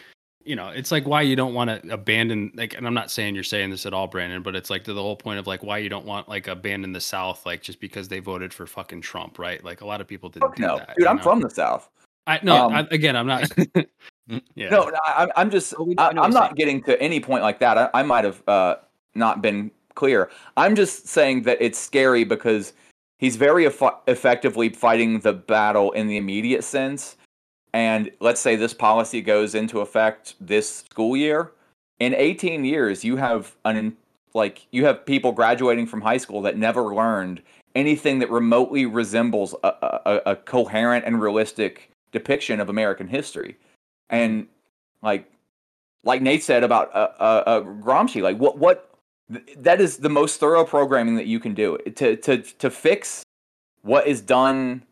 you know, it's like why you don't want to abandon like and I'm not saying you're saying this at all, Brandon, but it's like to the whole point of like why you don't want like abandon the South like just because they voted for fucking Trump, right? Like a lot of people didn't no, that. dude. I'm know? from the South. I no, um, I, again, I'm not. yeah. No, no, I, I'm just. Oh, I, I know what I'm not getting to any point like that. I, I might have uh, not been clear. I'm just saying that it's scary because he's very effe- effectively fighting the battle in the immediate sense. And let's say this policy goes into effect this school year. In 18 years, you have an like you have people graduating from high school that never learned anything that remotely resembles a, a, a coherent and realistic depiction of American history. And like like Nate said about uh, uh, uh, Gramsci, like what what that is the most thorough programming that you can do. To to to fix what is done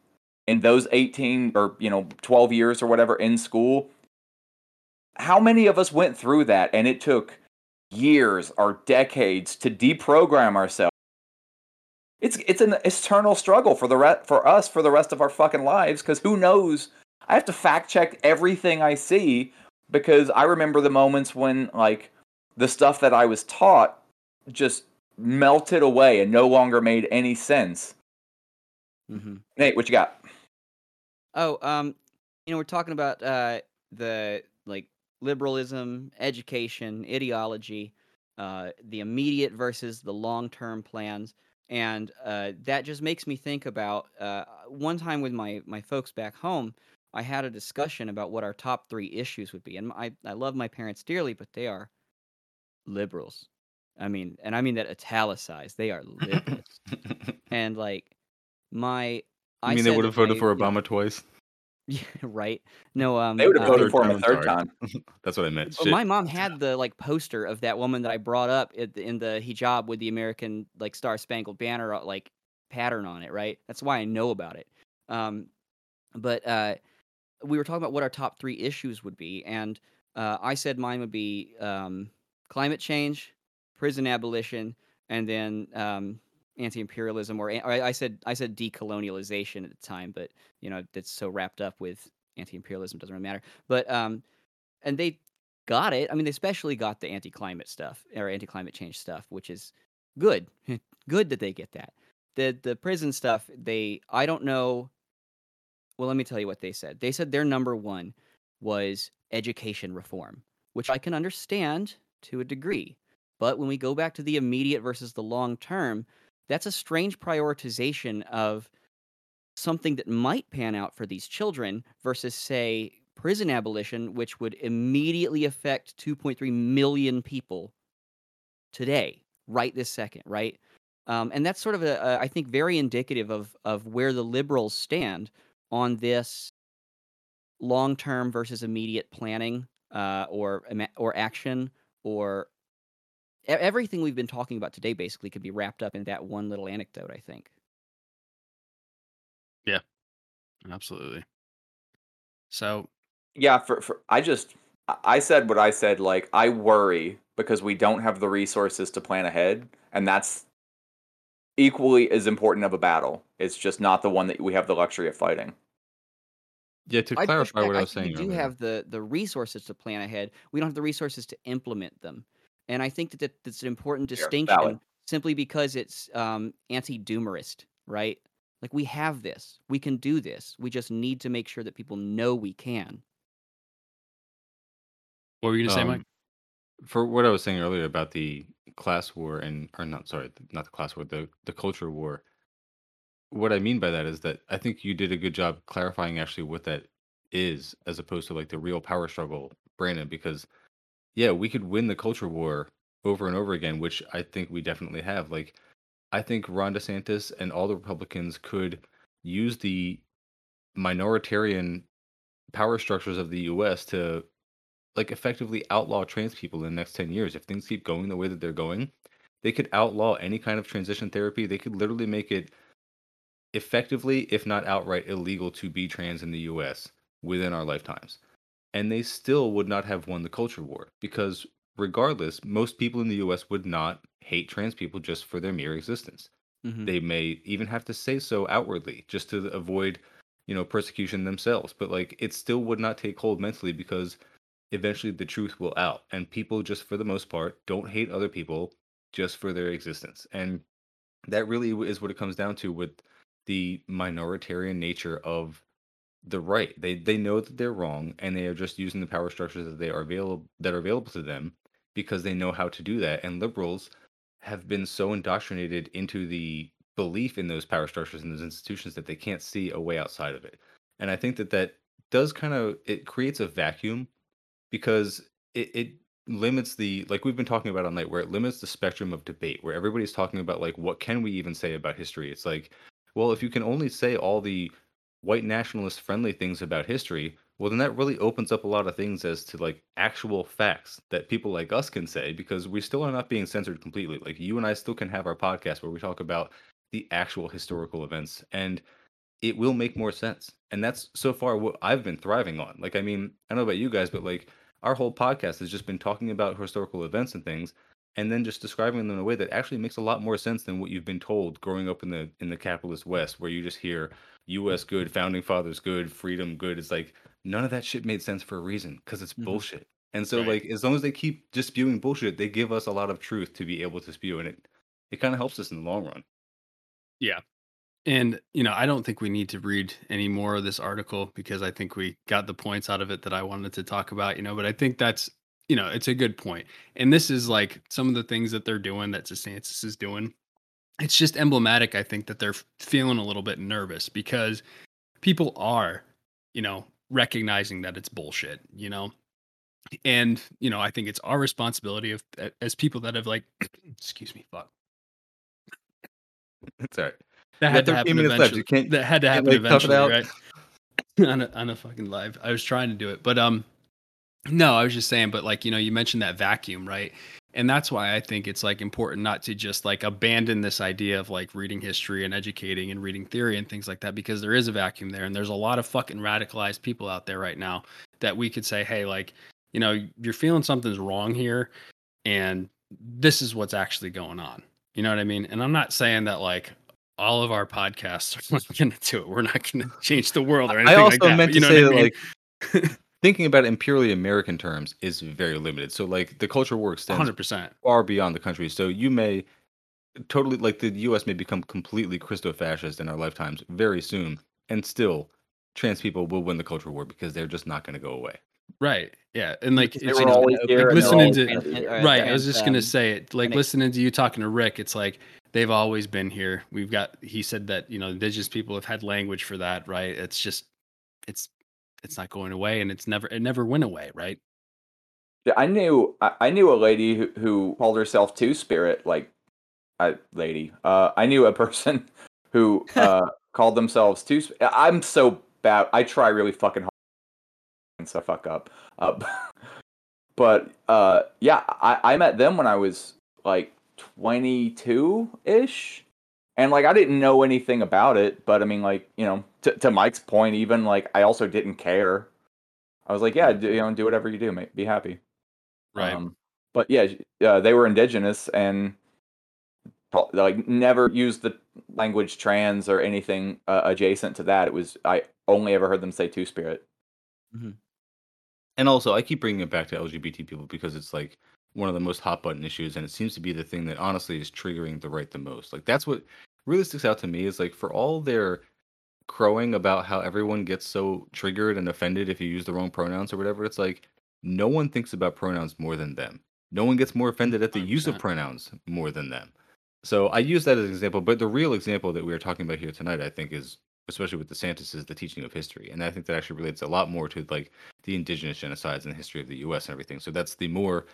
in those 18 or you know 12 years or whatever in school how many of us went through that? And it took years or decades to deprogram ourselves. It's it's an eternal struggle for the re- for us for the rest of our fucking lives cuz who knows I have to fact check everything I see because I remember the moments when like the stuff that I was taught just melted away and no longer made any sense. Mm-hmm. Nate, what you got? Oh, um, you know, we're talking about uh, the like liberalism, education, ideology, uh, the immediate versus the long-term plans, and uh, that just makes me think about uh, one time with my my folks back home. I had a discussion about what our top three issues would be, and I I love my parents dearly, but they are liberals. I mean, and I mean that italicized. They are liberals, and like my. I I mean, they would have voted my- for you know, Obama twice. yeah, right. No, um, They would have uh, voted for him a I'm third time. That's what I meant. But Shit. my mom had the like poster of that woman that I brought up at the, in the hijab with the American like Star Spangled Banner uh, like pattern on it, right? That's why I know about it. Um, but uh, we were talking about what our top three issues would be, and uh, I said mine would be um, climate change, prison abolition, and then um, anti-imperialism, or, or I I said I said decolonialization at the time, but you know that's so wrapped up with anti-imperialism doesn't really matter. But um, and they got it. I mean, they especially got the anti-climate stuff or anti-climate change stuff, which is good. good that they get that. The the prison stuff, they I don't know. Well, let me tell you what they said. They said their number one was education reform, which I can understand to a degree. But when we go back to the immediate versus the long term, that's a strange prioritization of something that might pan out for these children versus, say, prison abolition, which would immediately affect 2.3 million people today, right this second, right? Um, and that's sort of a, a, I think, very indicative of of where the liberals stand on this long term versus immediate planning uh, or or action or e- everything we've been talking about today basically could be wrapped up in that one little anecdote. I think. Yeah. Absolutely. So Yeah, for, for I just I- I said what I said. Like I worry because we don't have the resources to plan ahead, and that's equally as important of a battle. It's just not the one that we have the luxury of fighting. Yeah, to clarify back. what I I was think saying we do have the the resources to plan ahead. We don't have the resources to implement them, and I think that that- that's an important Fair, distinction. valid. Simply because it's um, anti-doomerist, right? Like we have this, we can do this. We just need to make sure that people know we can. what were you gonna say, Mike? Um, for what I was saying earlier about the class war and or not sorry, not the class war, the the culture war. What I mean by that is that I think you did a good job clarifying actually what that is as opposed to like the real power struggle, Brandon, because yeah, we could win the culture war over and over again, which I think we definitely have. Like I think Ron DeSantis and all the Republicans could use the minoritarian power structures of the US to like effectively outlaw trans people in the next 10 years. If things keep going the way that they're going they could outlaw any kind of transition therapy. They could literally make it effectively if not outright illegal to be trans in the US within our lifetimes. And they still would not have won the culture war because regardless most people in the US would not hate trans people just for their mere existence. Mhm. they may even have to say so outwardly just to avoid you know persecution themselves. But like it still would not take hold mentally because eventually the truth will out and people just for the most part don't hate other people just for their existence and that really is what it comes down to with the minoritarian nature of the right. They they know that they're wrong and they are just using the power structures that they are available that are available to them because they know how to do that and liberals have been so indoctrinated into the belief in those power structures and those institutions that they can't see a way outside of it and i think that that does kind of it creates a vacuum because it, it limits the like we've been talking about all night where it limits the spectrum of debate where everybody's talking about like what can we even say about history it's like well if you can only say all the white nationalist friendly things about history well then that really opens up a lot of things as to like actual facts that people like us can say because we still are not being censored completely like you and i still can have our podcast where we talk about the actual historical events and it will make more sense. And that's so far what I've been thriving on. Like, I mean, I don't know about you guys, but like our whole podcast has just been talking about historical events and things and then just describing them in a way that actually makes a lot more sense than what you've been told growing up in the in the capitalist west where you just hear US good, founding fathers good, freedom good. It's like none of that shit made sense for a reason because it's Mhm. bullshit. And so Right. like as long as they keep just spewing bullshit, they give us a lot of truth to be able to spew and it it kind of helps us in the long run. And you know, I don't think we need to read any more of this article because I think we got the points out of it that I wanted to talk about, you know, but I think that's you know, it's a good point. And this is like some of the things that they're doing that DeSantis is doing. It's just emblematic, I think, that they're feeling a little bit nervous because people are, you know, recognizing that it's bullshit, you know. And, you know, I think it's our responsibility of as people that have like excuse me, fuck. It's all right. That had to happen eventually. That had to happen like, tough it eventually, right? on a on a fucking live. I was trying to do it, but um, no, I was just saying. But like you know, you mentioned that vacuum, right? And that's why I think it's like important not to just like abandon this idea of like reading history and educating and reading theory and things like that because there is a vacuum there and there's a lot of fucking radicalized people out there right now that we could say, hey, like you know, you're feeling something's wrong here, and this is what's actually going on. You know what I mean? And I'm not saying that like all of our podcasts are not going to do it. We're not going to change the world or I anything also like that. meant but you to know say what I that mean? like thinking about it in purely American terms is very limited. So like the culture war extends 100%. far beyond the country. So you may totally like the US may become completely Christo fascist in our lifetimes very soon, and still trans people will win the culture war because they're just not going to go away. Right. Yeah. And like They it's were always like here and listening always to gonna be here. right. I was just gonna um, say it. Like listening to you talking to Rick, it's like they've always been here. We've got he said that, you know, indigenous people have had language for that, right? It's just it's it's not going away and it's never it never went away, right? Yeah, I knew I, I knew a lady who, who called herself Two Spirit, like a lady. Uh, I knew a person who uh, called themselves Two. I'm so bad. I try really fucking hard and so fuck up. Uh, but uh, yeah, I, I met them when I was like 22 ish. And like I didn't know anything about it, but I mean, like you know, to to Mike's point, even like I also didn't care. I was like, yeah, do, you know, do whatever you do, mate. Be happy. Right. Um, but yeah, uh, they were indigenous and like never used the language trans or anything uh, adjacent to that. It was I only ever heard them say two spirit. And also, I keep bringing it back to LGBT people because it's like one of the most hot button issues, and it seems to be the thing that honestly is triggering the right the most. Like that's what really sticks out to me is like for all their crowing about how everyone gets so triggered and offended if you use the wrong pronouns or whatever. It's like no one thinks about pronouns more than them. No one gets more offended at the use of pronouns more than them. So I use that as an example, but the real example that we are talking about here tonight, I think, is especially with DeSantis, is the teaching of history, and I think that actually relates a lot more to like the indigenous genocides in the history of the U.S. and everything. So that's the more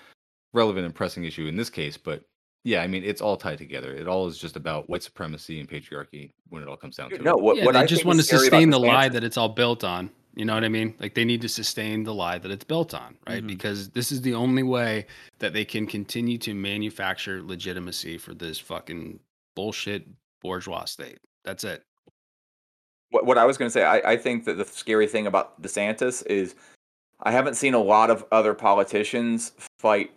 relevant and pressing issue in this case. But yeah, I mean, it's all tied together. It all is just about white supremacy and patriarchy when it all comes down to No, it. what, yeah, what they I just want to is scary about sustain the lie that it's all built on. You know what I mean? Like they need to sustain the lie that it's built on, right? Mhm. Because this is the only way that they can continue to manufacture legitimacy for this fucking bullshit bourgeois state. That's it. what, what I was going to say, I, I think that the scary thing about DeSantis is I haven't seen a lot of other politicians fight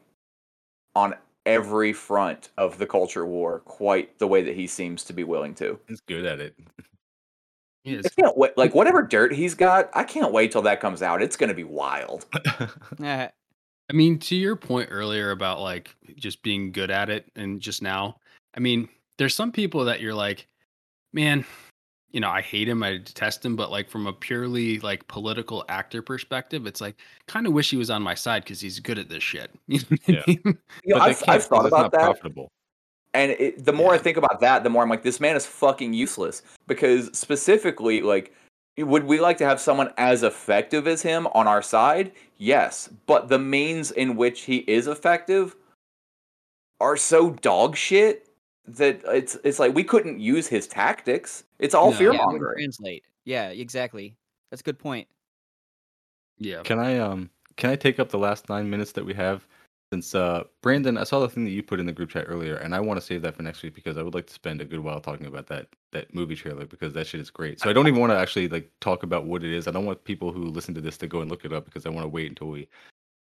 on every front of the culture war quite the way that he seems to be willing to. He's good at it. He is. I can't wait. Like whatever dirt he's got, I can't wait till that comes out. It's going to be wild. I mean, to your point earlier about like just being good at it and just now, I mean, there's some people that you're like, man, you know, I hate him, I detest him, but like from a purely like political actor perspective, it's like kind of wish he was on my side because he's good at this shit. You know Yeah. You know, I've, I've thought about that. Profitable. And it, the more I think about that, the more I'm like, this man is fucking useless. Because specifically, like, would we like to have someone as effective as him on our side? Yes. But the means in which he is effective are so dog shit that it's it's like we couldn't use his tactics. It's all No. fear yeah, it wouldn't mongering. translate. Yeah, exactly. That's a good point. yeah. Can I um can I take up the last nine minutes that we have? Since uh Brandon, I saw the thing that you put in the group chat earlier, and I want to save that for next week because I would like to spend a good while talking about that that movie trailer because that shit is great. So I don't even want to actually like talk about what it is. I don't want people who listen to this to go and look it up because I want to wait until we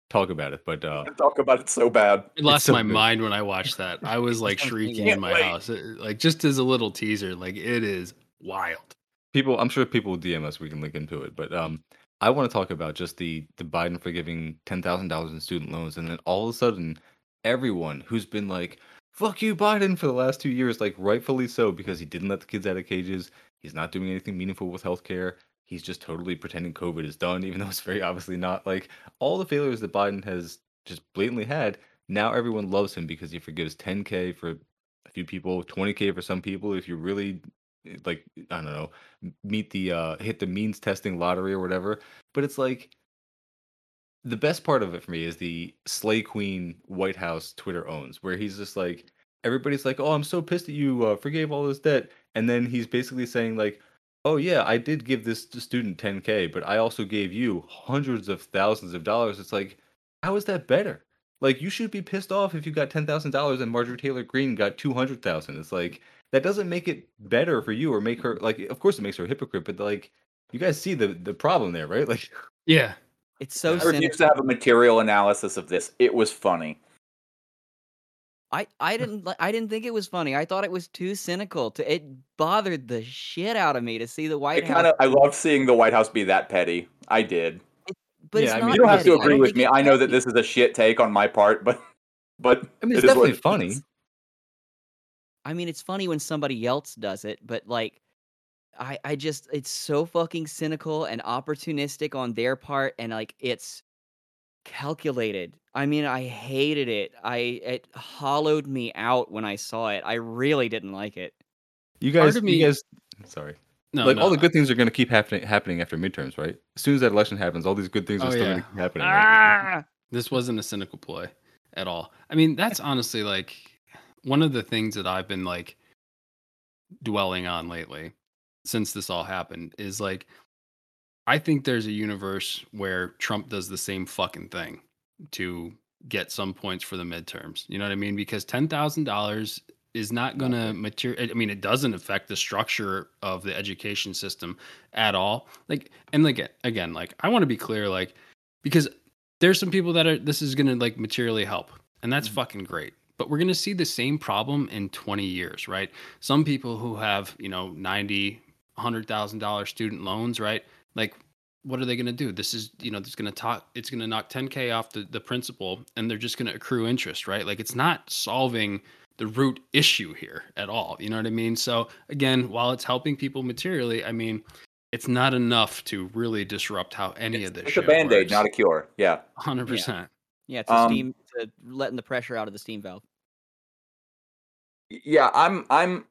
talk about it. But uh Talk about it so bad. I lost so my good. mind when I watched that. I was like shrieking in my Wait. house. It- like just as a little teaser, like it is wild. people i'm sure people will dm us we can link into it but um i want to talk about just the the biden forgiving $10000 in student loans and then all of a sudden everyone who's been like fuck you biden for the last two years like rightfully so because he didn't let the kids out of cages he's not doing anything meaningful with healthcare he's just totally pretending covid is done even though it's very obviously not like all the failures that biden has just blatantly had now everyone loves him because he forgives 10k for a few people 20k for some people if you're really like i don't know meet the uh hit the means testing lottery or whatever but it's like the best part of it for me is the slay queen white house twitter owns where he's just like everybody's like oh i'm so pissed that you uh, forgave all this debt and then he's basically saying like oh yeah i did give this student 10k but i also gave you hundreds of thousands of dollars. It's like how is that better? Like you should be pissed off if you got $10000 and marjorie taylor greene got 200000 it's like that doesn't make it better for you or make her like of course it makes her a hypocrite but like you guys see the the problem there right like Yeah. It's so I refuse cynical. to have a material analysis of this. It was funny. I I didn't I didn't think it was funny. I thought it was too cynical. To it bothered the shit out of me to see the I White House. kind of I loved seeing the White House be that petty. I did. but Yeah, it's I not mean, You don't have to agree with me. I know that this is a shit take on my part, but but i mean it it's is what definitely funny is. I mean, it's funny when somebody else does it, but like, I I just it's so fucking cynical and opportunistic on their part, and like it's calculated. I mean, I hated it. I it hollowed me out when I saw it. I really didn't like it. You guys, of you me- guys, sorry. No, like all the good things are going to keep happening happening after midterms, right? As soon as that election happens, all these good things are Oh, still yeah. going to keep happening. Right? Ah! this wasn't a cynical ploy at all. I mean, that's honestly like one of the things that I've been like dwelling on lately since this all happened is like I think there's a universe where Trump does the same fucking thing to get some points for the midterms. You know what I mean? Because $10,000 is not going to material I mean it doesn't affect the structure of the education system at all. Like and like again, like I want to be clear like because there's some people that are this is going to like materially help and that's Mhm. fucking great but we're going to see the same problem in 20 years right some people who have you know 90 100000 dollar student loans right like what are they going to do this is you know it's going to talk it's going to knock 10k off the, the principal and they're just going to accrue interest right like it's not solving the root issue here at all you know what i mean so again while it's helping people materially i mean it's not enough to really disrupt how any It's, of this it's a band aid, not a cure. Yeah. Hundred percent. Yeah, it's a Um, steam to letting the pressure out of the steam valve. Yeah, I'm I'm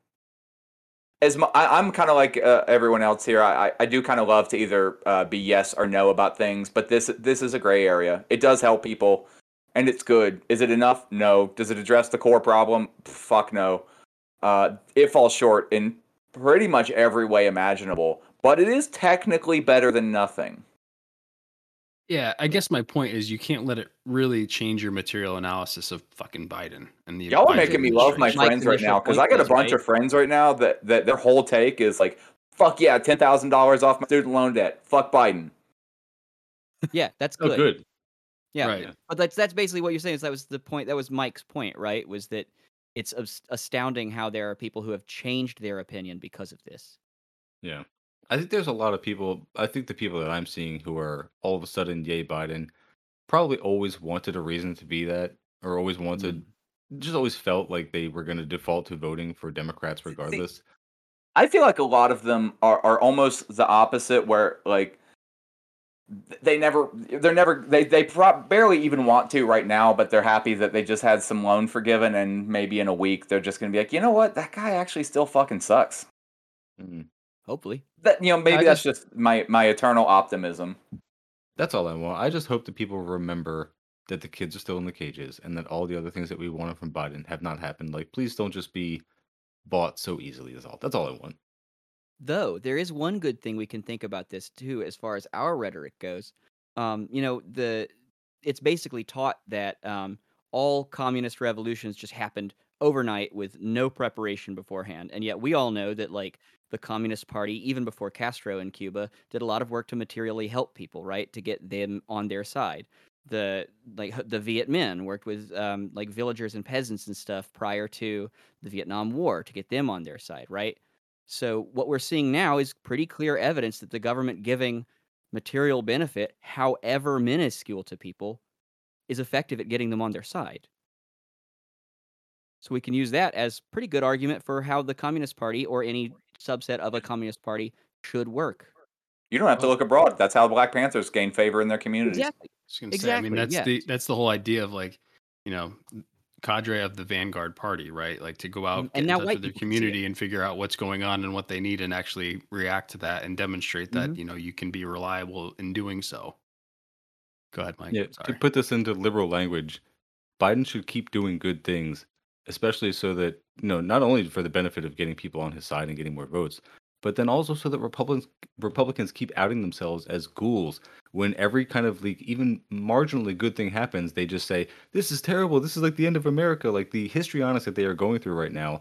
as mu- I, I'm kind of like uh, everyone else here. I I, I do kind of love to either uh, be yes or no about things, but this this is a gray area. It does help people, and it's good. Is it enough? No. Does it address the core problem? Fuck no. Uh, it falls short in pretty much every way imaginable, but it is technically better than nothing. Yeah, I guess my point is you can't let it really change your material analysis of fucking Biden and the Y'all are Biden making me love my administration. Mike's friends right now because I got a bunch right? of friends right now that, that their whole take is like, "Fuck yeah, ten thousand dollars off my student loan debt. Fuck Biden." Yeah, that's Oh, good. good. Yeah, Right. but that's that's basically what you're saying. Is that was the point? That was Mike's point, right? Was that it's astounding how there are people who have changed their opinion because of this. Yeah. I think there's a lot of people. I think the people that I'm seeing who are all of a sudden yay Biden probably always wanted a reason to be that, or always wanted, just always felt like they were going to default to voting for Democrats regardless. I feel like a lot of them are, are almost the opposite, where like they never, they're never, they they pro- barely even want to right now, but they're happy that they just had some loan forgiven, and maybe in a week they're just gonna be like, you know what, that guy actually still fucking sucks. Mm. Hopefully, That you know, maybe I that's just my my eternal optimism. That's all I want. I just hope that people remember that the kids are still in the cages and that all the other things that we wanted from Biden have not happened. Like, please don't just be bought so easily. Is all. That's all I want. though, there is one good thing we can think about this too, as far as our rhetoric goes. Um, you know, the it's basically taught that um, all communist revolutions just happened overnight with no preparation beforehand, and yet we all know that like the Communist Party, even before Castro in Cuba, did a lot of work to materially help people, right, to get them on their side. The like the Viet Minh worked with um, like villagers and peasants and stuff prior to the Vietnam War to get them on their side, right? So what we're seeing now is pretty clear evidence that the government giving material benefit, however minuscule to people, is effective at getting them on their side. So we can use that as pretty good argument for how the Communist Party or any subset of a Communist Party should work. You don't have to look abroad. That's how Black Panthers gain favor in their communities. Exactly. Just gonna say, I mean, Exactly, that's yes. the that's the whole idea of like, you know, cadre of the vanguard party, right? Like to go out And get in now touch with their people can see it. community and figure out what's going on and what they need, and actually react to that and demonstrate that Mhm. you know you can be reliable in doing so. Go ahead, Mike. Yeah, to put this into liberal language, Biden should keep doing good things, especially so that you know not only for the benefit of getting people on his side and getting more votes, but then also so that Republicans Republicans keep outing themselves as ghouls when every kind of like even marginally good thing happens. They just say this is terrible. This is like the end of America. Like the histrionics that they are going through right now.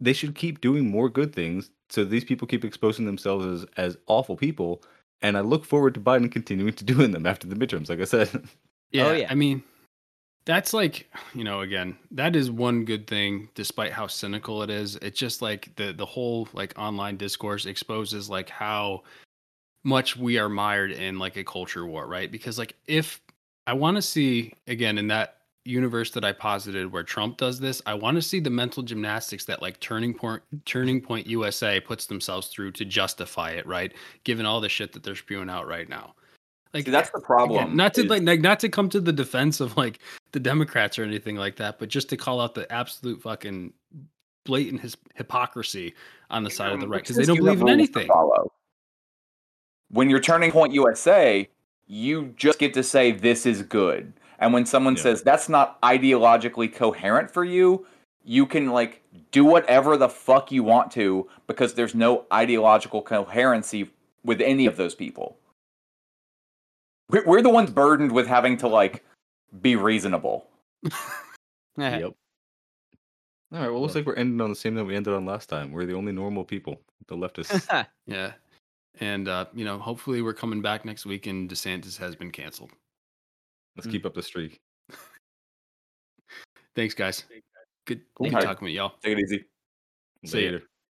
They should keep doing more good things so these people keep exposing themselves as, as awful people. And I look forward to Biden continuing to doing them after the midterms, like I said. Yeah, Oh, yeah. I mean, that's like you know, again, that is one good thing, despite how cynical it is. It's just like the the whole like online discourse exposes like how much we are mired in like a culture war, right? Because like if I want to see again in that universe that I posited where Trump does this, I want to see the mental gymnastics that like Turning Point Turning Point USA puts themselves through to justify it, right? Given all the shit that they're spewing out right now. Like See, that's the again, problem. not to is- like, like not to come to the defense of like the Democrats or anything like that, but just to call out the absolute fucking blatant his hypocrisy on the side of um, the right because they don't believe in anything. When you're Turning Point USA, you just get to say this is good. And when someone Yeah. says that's not ideologically coherent for you, you can like do whatever the fuck you want to because there's no ideological coherency with any of those people. We're the ones burdened with having to like be reasonable. Yep. All right. Well, looks like we're ending on the same note we ended on last time. We're the only normal people, the leftists. Yeah. And uh, you know, hopefully we're coming back next week and DeSantis has been canceled. Let's Mm. keep up the streak. Thanks, guys. Good, Cool. good talking with y'all. Take it easy. See ya. Later.